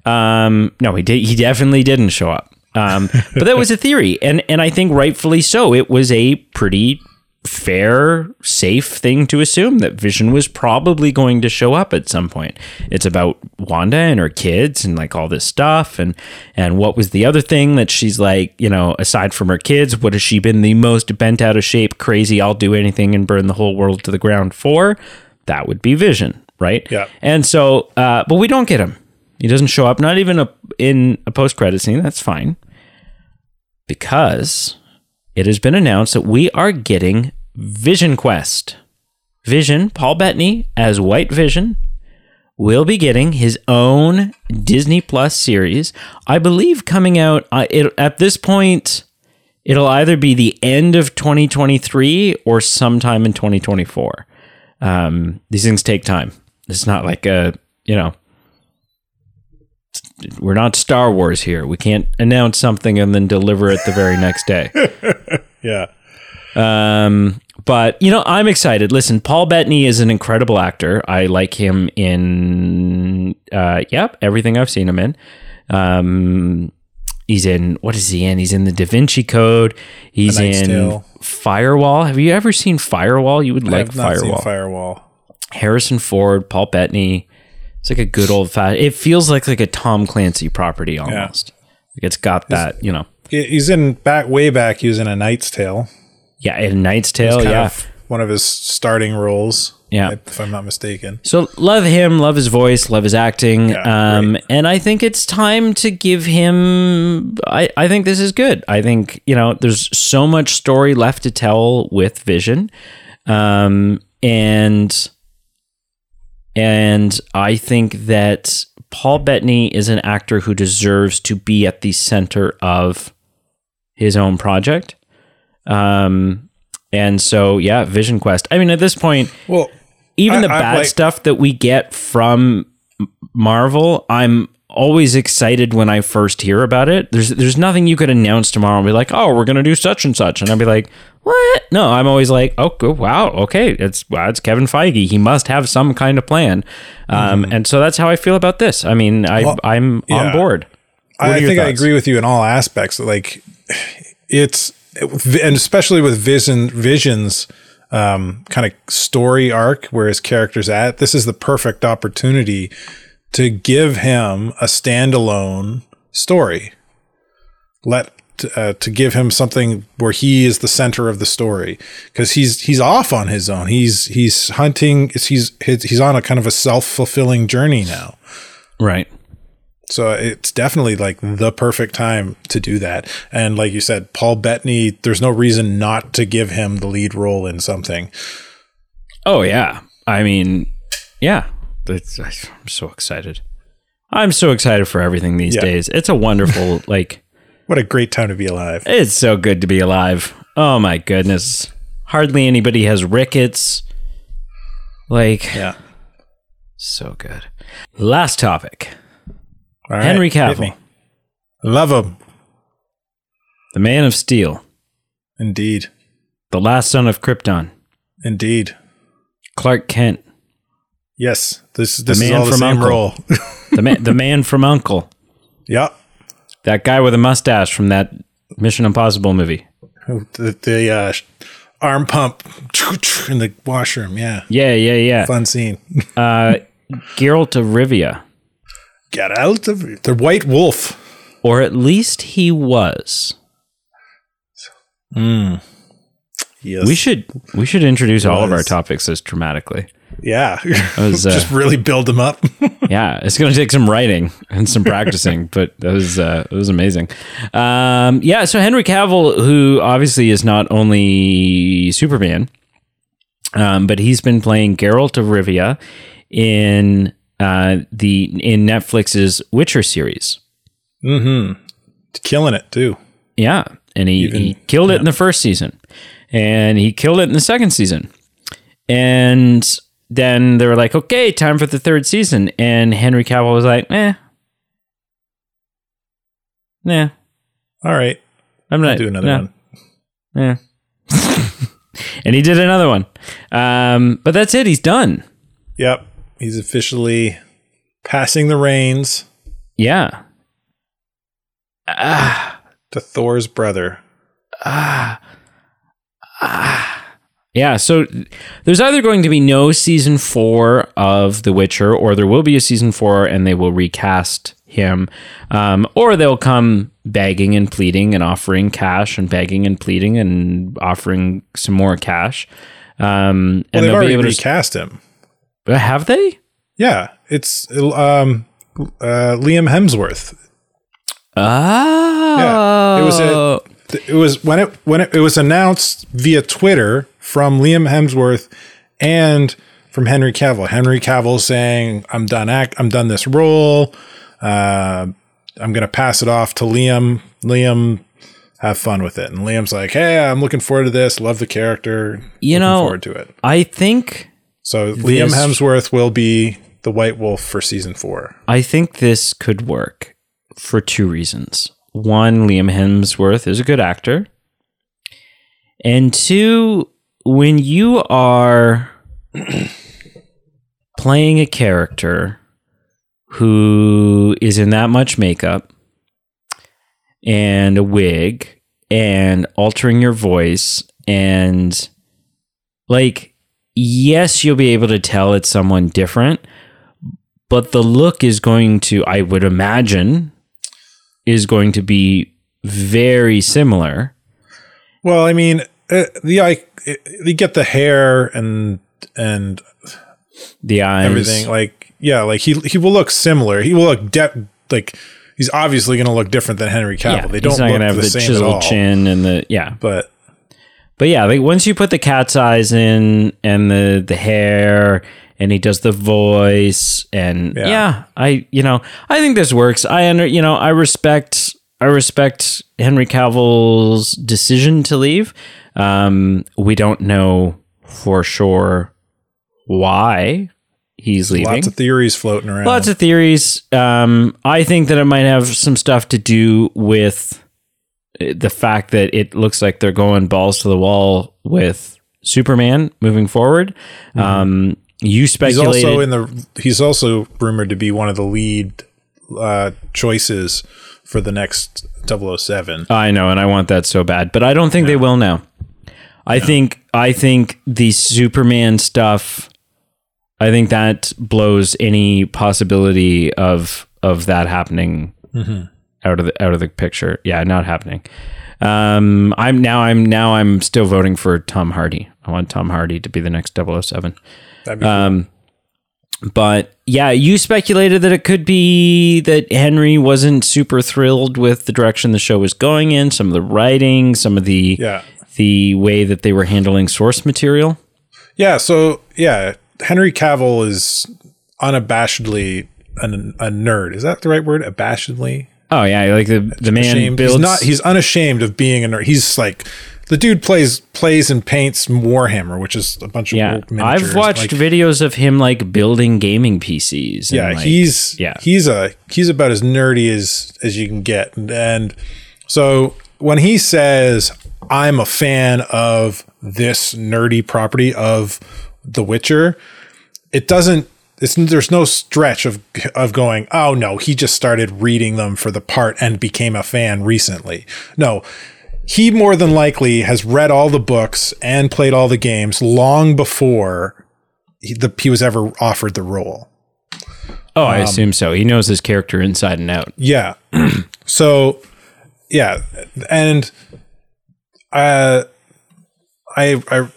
Um, no, he did. He definitely didn't show up. Um, but that was a theory, and and I think rightfully so. It was a pretty fair, safe thing to assume that Vision was probably going to show up at some point. It's about Wanda and her kids and like all this stuff, and and what was the other thing that she's like, you know, aside from her kids, what has she been the most bent out of shape, crazy? I'll do anything and burn the whole world to the ground for. That would be Vision, right? Yeah. And so, uh, but we don't get him. He doesn't show up, not even a, in a post credit scene. That's fine. Because it has been announced that we are getting Vision Quest. Vision, Paul Bettany as White Vision, will be getting his own Disney Plus series. I believe coming out uh, it, at this point, it'll either be the end of 2023 or sometime in 2024. Um, these things take time. It's not like a, you know, we're not Star Wars here. We can't announce something and then deliver it the very next day. Yeah. Um, but you know, I'm excited. Listen, Paul Bettany is an incredible actor. I like him in, uh, yep, everything I've seen him in. Um, he's in what is he in? He's in the Da Vinci Code. He's in Tale. Firewall. Have you ever seen Firewall? You would I like Firewall. seen Firewall. Harrison Ford, Paul Bettany. It's like a good old fashioned. It feels like like a Tom Clancy property almost. Like it's got that, you know. He's in back way back. He was in A Knight's Tale. Yeah, in Knight's Tale. Kind Yeah, of one of his starting roles. Yeah. if I'm not mistaken. So love him, love his voice, love his acting. Yeah, um, and I think it's time to give him I, I think this is good. I think, you know, there's so much story left to tell with Vision. Um, and and I think that Paul Bettany is an actor who deserves to be at the center of his own project. Um, and so yeah, Vision Quest. I mean, at this point, Well, even I- the bad like- stuff that we get from Marvel, I'm always excited when I first hear about it. There's there's nothing you could announce tomorrow and be like, oh, we're gonna do such and such, and I'd be like, what? No, I'm always like, oh, wow, okay, it's wow, it's Kevin Feige. He must have some kind of plan, um, and so that's how I feel about this. I mean, I I'm on board. What I think I agree with you in all aspects. Like it's and especially with Vision Vision's um, kind of story arc where his character's at. This is the perfect opportunity to give him a standalone story. Let uh, to give him something where he is the center of the story because he's he's off on his own. He's he's hunting. He's he's on a kind of a self fulfilling journey now. Right. So it's definitely like the perfect time to do that. And like you said, Paul Bettany, there's no reason not to give him the lead role in something. Oh yeah. I mean, yeah. It's, I'm so excited. I'm so excited for everything these Yeah. days. It's a wonderful like What a great time to be alive. it's so good to be alive. Oh my goodness. Hardly anybody has rickets. Like Yeah. so good. Last topic. All right, Henry Cavill. Love him. the Man of Steel, Indeed. the last son of Krypton, Indeed. Clark Kent, Yes. This this the man all the from same Uncle. role. the man, the man from U.N.C.L.E., yeah. That guy with a mustache from that Mission Impossible movie. The, the uh, arm pump in the washroom. Yeah. Yeah, yeah, yeah. Fun scene. Uh, Geralt of Rivia. Get out of. The White Wolf. or at least he was. Mm. Yes. We should we should introduce all of our topics as dramatically. Yeah. was, uh, Just really build them up. Yeah, it's going to take some writing and some practicing, but that was uh, it was amazing. Um, yeah, so Henry Cavill, who obviously is not only Superman, um, but he's been playing Geralt of Rivia in uh, the in Netflix's Witcher series. mm-hmm. Killing it too. Yeah, and he, he killed it in the first season, and he killed it in the second season, and then they were like, "Okay, time for the third season," and Henry Cavill was like, "Eh, nah, All right. I'm not Do another no, one. Yeah, and he did another one, um, but that's it. He's done. Yep. He's officially passing the reins Yeah. Ah, to Thor's brother. ah, ah. Yeah, so there's either going to be no season four of The Witcher, or there will be a season four and they will recast him, um, or they'll come begging and pleading and offering cash and begging and pleading and offering some more cash. Um, Well, and they've they'll be already able to. recast him. Have they? Yeah. It's um, uh, Liam Hemsworth. Oh, It was a, it was when it when it, it was announced via Twitter from Liam Hemsworth and from Henry Cavill. Henry Cavill saying, "I'm done act. I'm done this role. Uh, I'm gonna pass it off to Liam. Liam, have fun with it." And Liam's like, "Hey, I'm looking forward to this. Love the character. You looking know- forward to it." I think So Liam Hemsworth will be the White Wolf for season four. I think this could work for two reasons. One, Liam Hemsworth is a good actor. And two, when you are playing a character who is in that much makeup and a wig and altering your voice and like yes you'll be able to tell it's someone different but the look is going to i would imagine is going to be very similar. Well, I mean, uh, the I you get the hair and and the eyes. everything like yeah like he he will look similar. He will look de- like he's obviously going to look different than henry cavill. Yeah, they don't he's not gonna have the, the, chiseled chin and the yeah. But but yeah, like once you put the cat's eyes in and the the hair and he does the voice and yeah. Yeah. I you know, I think this works. I under you know, I respect I respect Henry Cavill's decision to leave. Um we don't know for sure why he's leaving. Lots of theories floating around. Lots of theories. Um, I think that it might have some stuff to do with uh, the fact that it looks like they're going balls to the wall with Superman moving forward. Um, you Mm-hmm. he's speculated. also in the. He's also rumored to be one of the lead uh, choices for the next 007. I know, and I want that so bad, but I don't think they will now. I think I think the Superman stuff. I think that blows any possibility of of that happening out of the out of the picture. Yeah, not happening. Um, I'm now I'm now I'm still voting for Tom Hardy. I want Tom Hardy to be the next 007. Um, but yeah, you speculated that it could be that Henry wasn't super thrilled with the direction the show was going in, some of the writing, some of the Yeah. the way that they were handling source material. Yeah, so yeah, Henry Cavill is unabashedly an, a nerd. Is that the right word? Abashedly? Oh yeah, like the the man Ashamed. builds. He's not he's unashamed of being a nerd. He's like the dude plays plays and paints Warhammer, which is a bunch of yeah, miniatures. I've watched Like, videos of him like building gaming PCs. and, yeah, like- he's yeah. he's a he's about as nerdy as as you can get. And, and so when he says I'm a fan of this nerdy property of The Witcher, it doesn't it's there's no stretch of of going, "Oh no, he just started reading them for the part and became a fan recently." No. He more than likely has read all the books and played all the games long before he, the, he was ever offered the role. oh, um, I assume so. He knows his character inside and out. Yeah. so, yeah, and uh, I, I,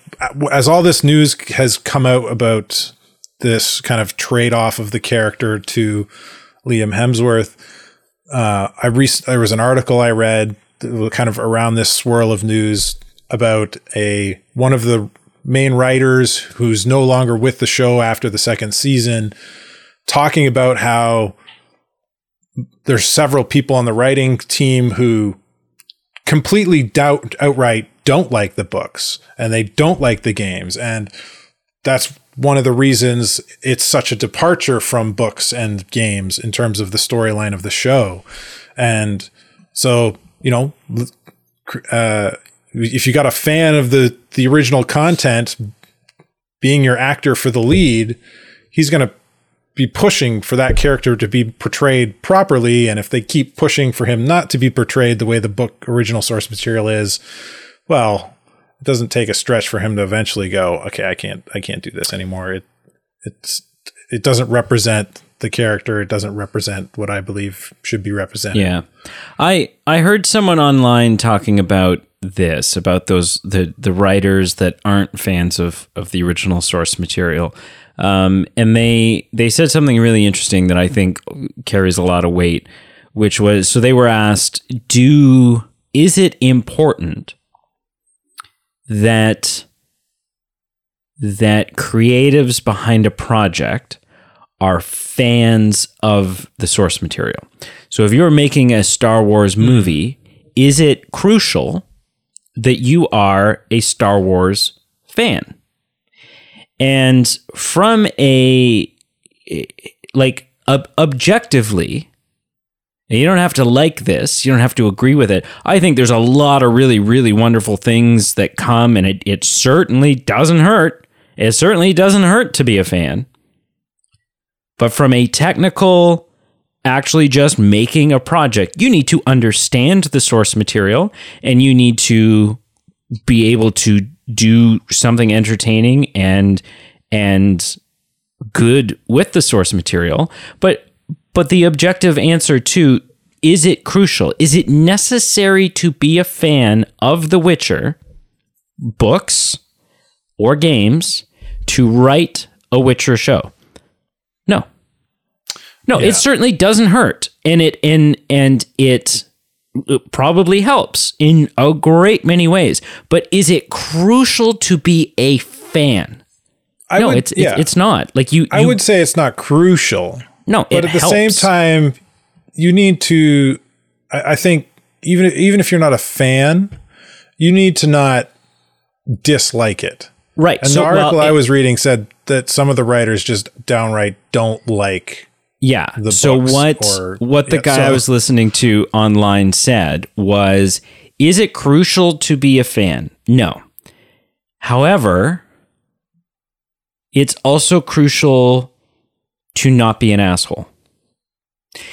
as all this news has come out about this kind of trade off of the character to Liam Hemsworth, uh, I re- there was an article I read kind of around this swirl of news about a one of the main writers who's no longer with the show after the second season talking about how there's several people on the writing team who completely doubt outright don't like the books and they don't like the games. And that's one of the reasons it's such a departure from books and games in terms of the storyline of the show. And so you know uh, if you got a fan of the the original content being your actor for the lead he's going to be pushing for that character to be portrayed properly. And if they keep pushing for him not to be portrayed the way the book original source material is well it doesn't take a stretch for him to eventually go okay i can't i can't do this anymore. It it's it doesn't represent the character it doesn't represent what i believe should be represented Yeah. I I heard someone online talking about this, about those the the writers that aren't fans of of the original source material. Um, and they they said something really interesting that I think carries a lot of weight, which was so they were asked, do is it important that that creatives behind a project are fans of the source material. So if you're making a Star Wars movie, is it crucial that you are a Star Wars fan? And from a like ob- objectively, you don't have to like this, you don't have to agree with it. I think there's a lot of really, really wonderful things that come, and it, it certainly doesn't hurt. It certainly doesn't hurt to be a fan. But from a technical, actually just making a project, you need to understand the source material and you need to be able to do something entertaining and and good with the source material. But but the objective answer to is it crucial? Is it necessary to be a fan of The Witcher books or games to write a Witcher show? No. No, Yeah. it certainly doesn't hurt. And it and and it it probably helps in a great many ways. But is it crucial to be a fan? I no, would, it's, yeah. it's it's not. Like you, I would say it's not crucial, no, but at the same time, you need to. I, I think even even if you're not a fan, you need to not dislike it. right? And so, the article well, I it- was reading said that some of the writers just downright don't like. Yeah. the so what or- what the yeah, guy so- I was listening to online said was is it crucial to be a fan? No. However, it's also crucial to not be an asshole.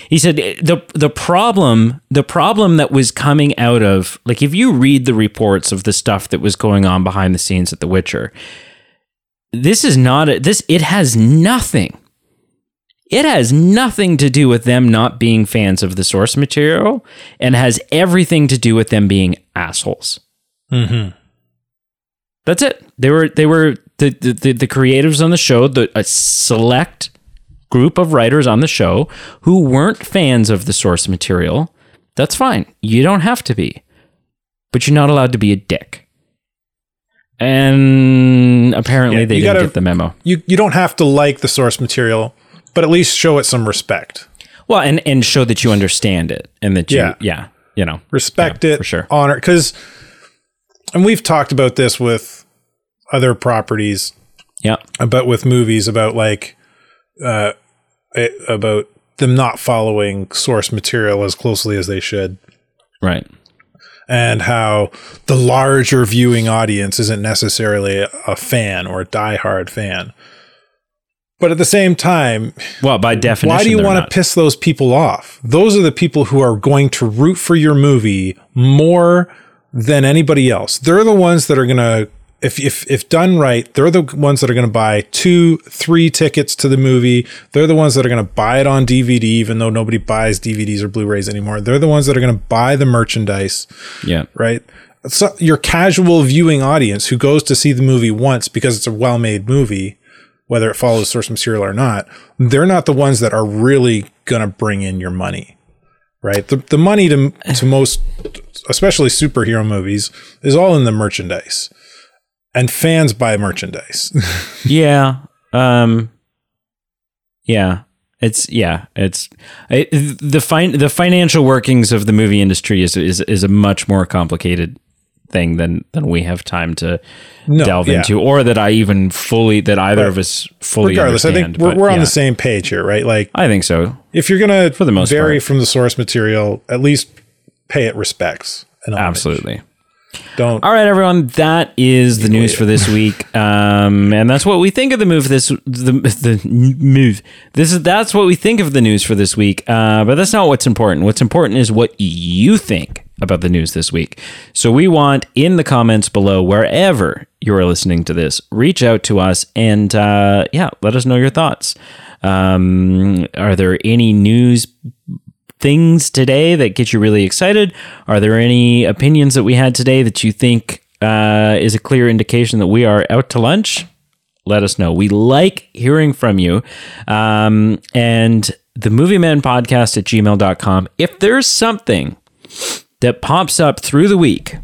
He said eh, the the problem the problem that was coming out of like if you read the reports of the stuff that was going on behind the scenes at The Witcher, this is not a, this it has nothing it has nothing to do with them not being fans of the source material and has everything to do with them being assholes. Mm-hmm. That's it. They were they were the the, the, creatives on the show, the a select group of writers on the show who weren't fans of the source material. That's fine. You don't have to be. But you're not allowed to be a dick. And apparently Yeah, they didn't gotta- get the memo. You you don't have to like the source material, but at least show it some respect. Well, and and show that you understand it and that you Yeah. yeah, you know. respect Yeah, it for sure. honor because and we've talked about this with other properties Yeah. about with movies about like uh it, about them not following source material as closely as they should Right. And how the larger viewing audience isn't necessarily a, fan or a diehard fan but at the same time Well, by definition, why do you want to piss those people off? Those are the people who are going to root for your movie more than anybody else. They're the ones that are going to if if if done right, they're the ones that are going to buy 2, 3 tickets to the movie. They're the ones that are going to buy it on DVD even though nobody buys DVDs or Blu-rays anymore. They're the ones that are going to buy the merchandise Yeah. right? So your casual viewing audience who goes to see the movie once because it's a well-made movie, whether it follows source material or not, they're not the ones that are really going to bring in your money, right? The the money to to most, especially superhero movies, is all in the merchandise, and fans buy merchandise. Yeah. Um. Yeah. It's yeah. It's it, the fin- the financial workings of the movie industry is is is a much more complicated thing than than we have time to No, delve yeah. into, or that I even fully that either of us fully Regardless, I think we're, but we're on yeah. the same page here, right? Like I think so. if you're gonna For the most vary part. from the source material, at least pay it respects. And. Absolutely. Don't All right, everyone. That is the news for this week, um, and that's what we think of the move. This the the move. This is that's what we think of the news for this week. Uh, but that's not what's important. What's important is what you think about the news this week. So we want in the comments below, wherever you are listening to this, reach out to us and uh, yeah, let us know your thoughts. Um, are there any news things today that get you really excited? Are there any opinions that we had today that you think uh, is a clear indication that we are out to lunch? Let us know. We like hearing from you. Um, and the Movie Men podcast at gmail.com. If there's something that pops up through the week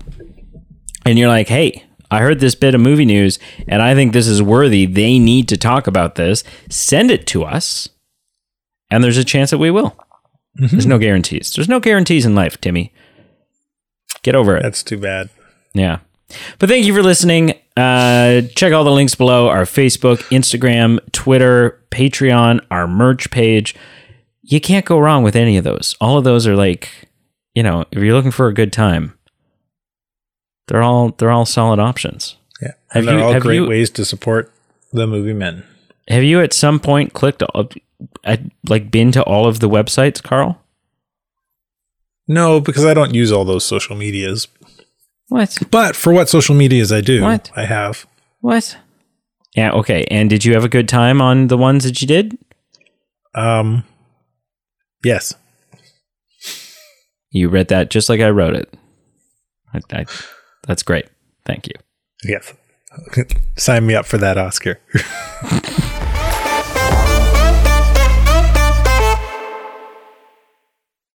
and you're like, hey, I heard this bit of movie news and I think this is worthy, they need to talk about this, send it to us. And there's a chance that we will. There's no guarantees. There's no guarantees in life, Timmy. Get over it. That's too bad. Yeah. But thank you for listening. Uh, check all the links below our Facebook, Instagram, Twitter, Patreon, our merch page. You can't go wrong with any of those. All of those are like, you know, if you're looking for a good time, they're all they're all solid options. Yeah. Have and they're you- all have great you- ways to support the movie men. Have you at some point clicked all, at, like been to all of the websites, Carl? No, because I don't use all those social medias. What? But for what social medias I do, What? I have. What? Yeah, okay. And did you have a good time on the ones that you did? Um Yes. You read that just like I wrote it. I, I, that's great. Thank you. Yes. Sign me up for that, Oscar.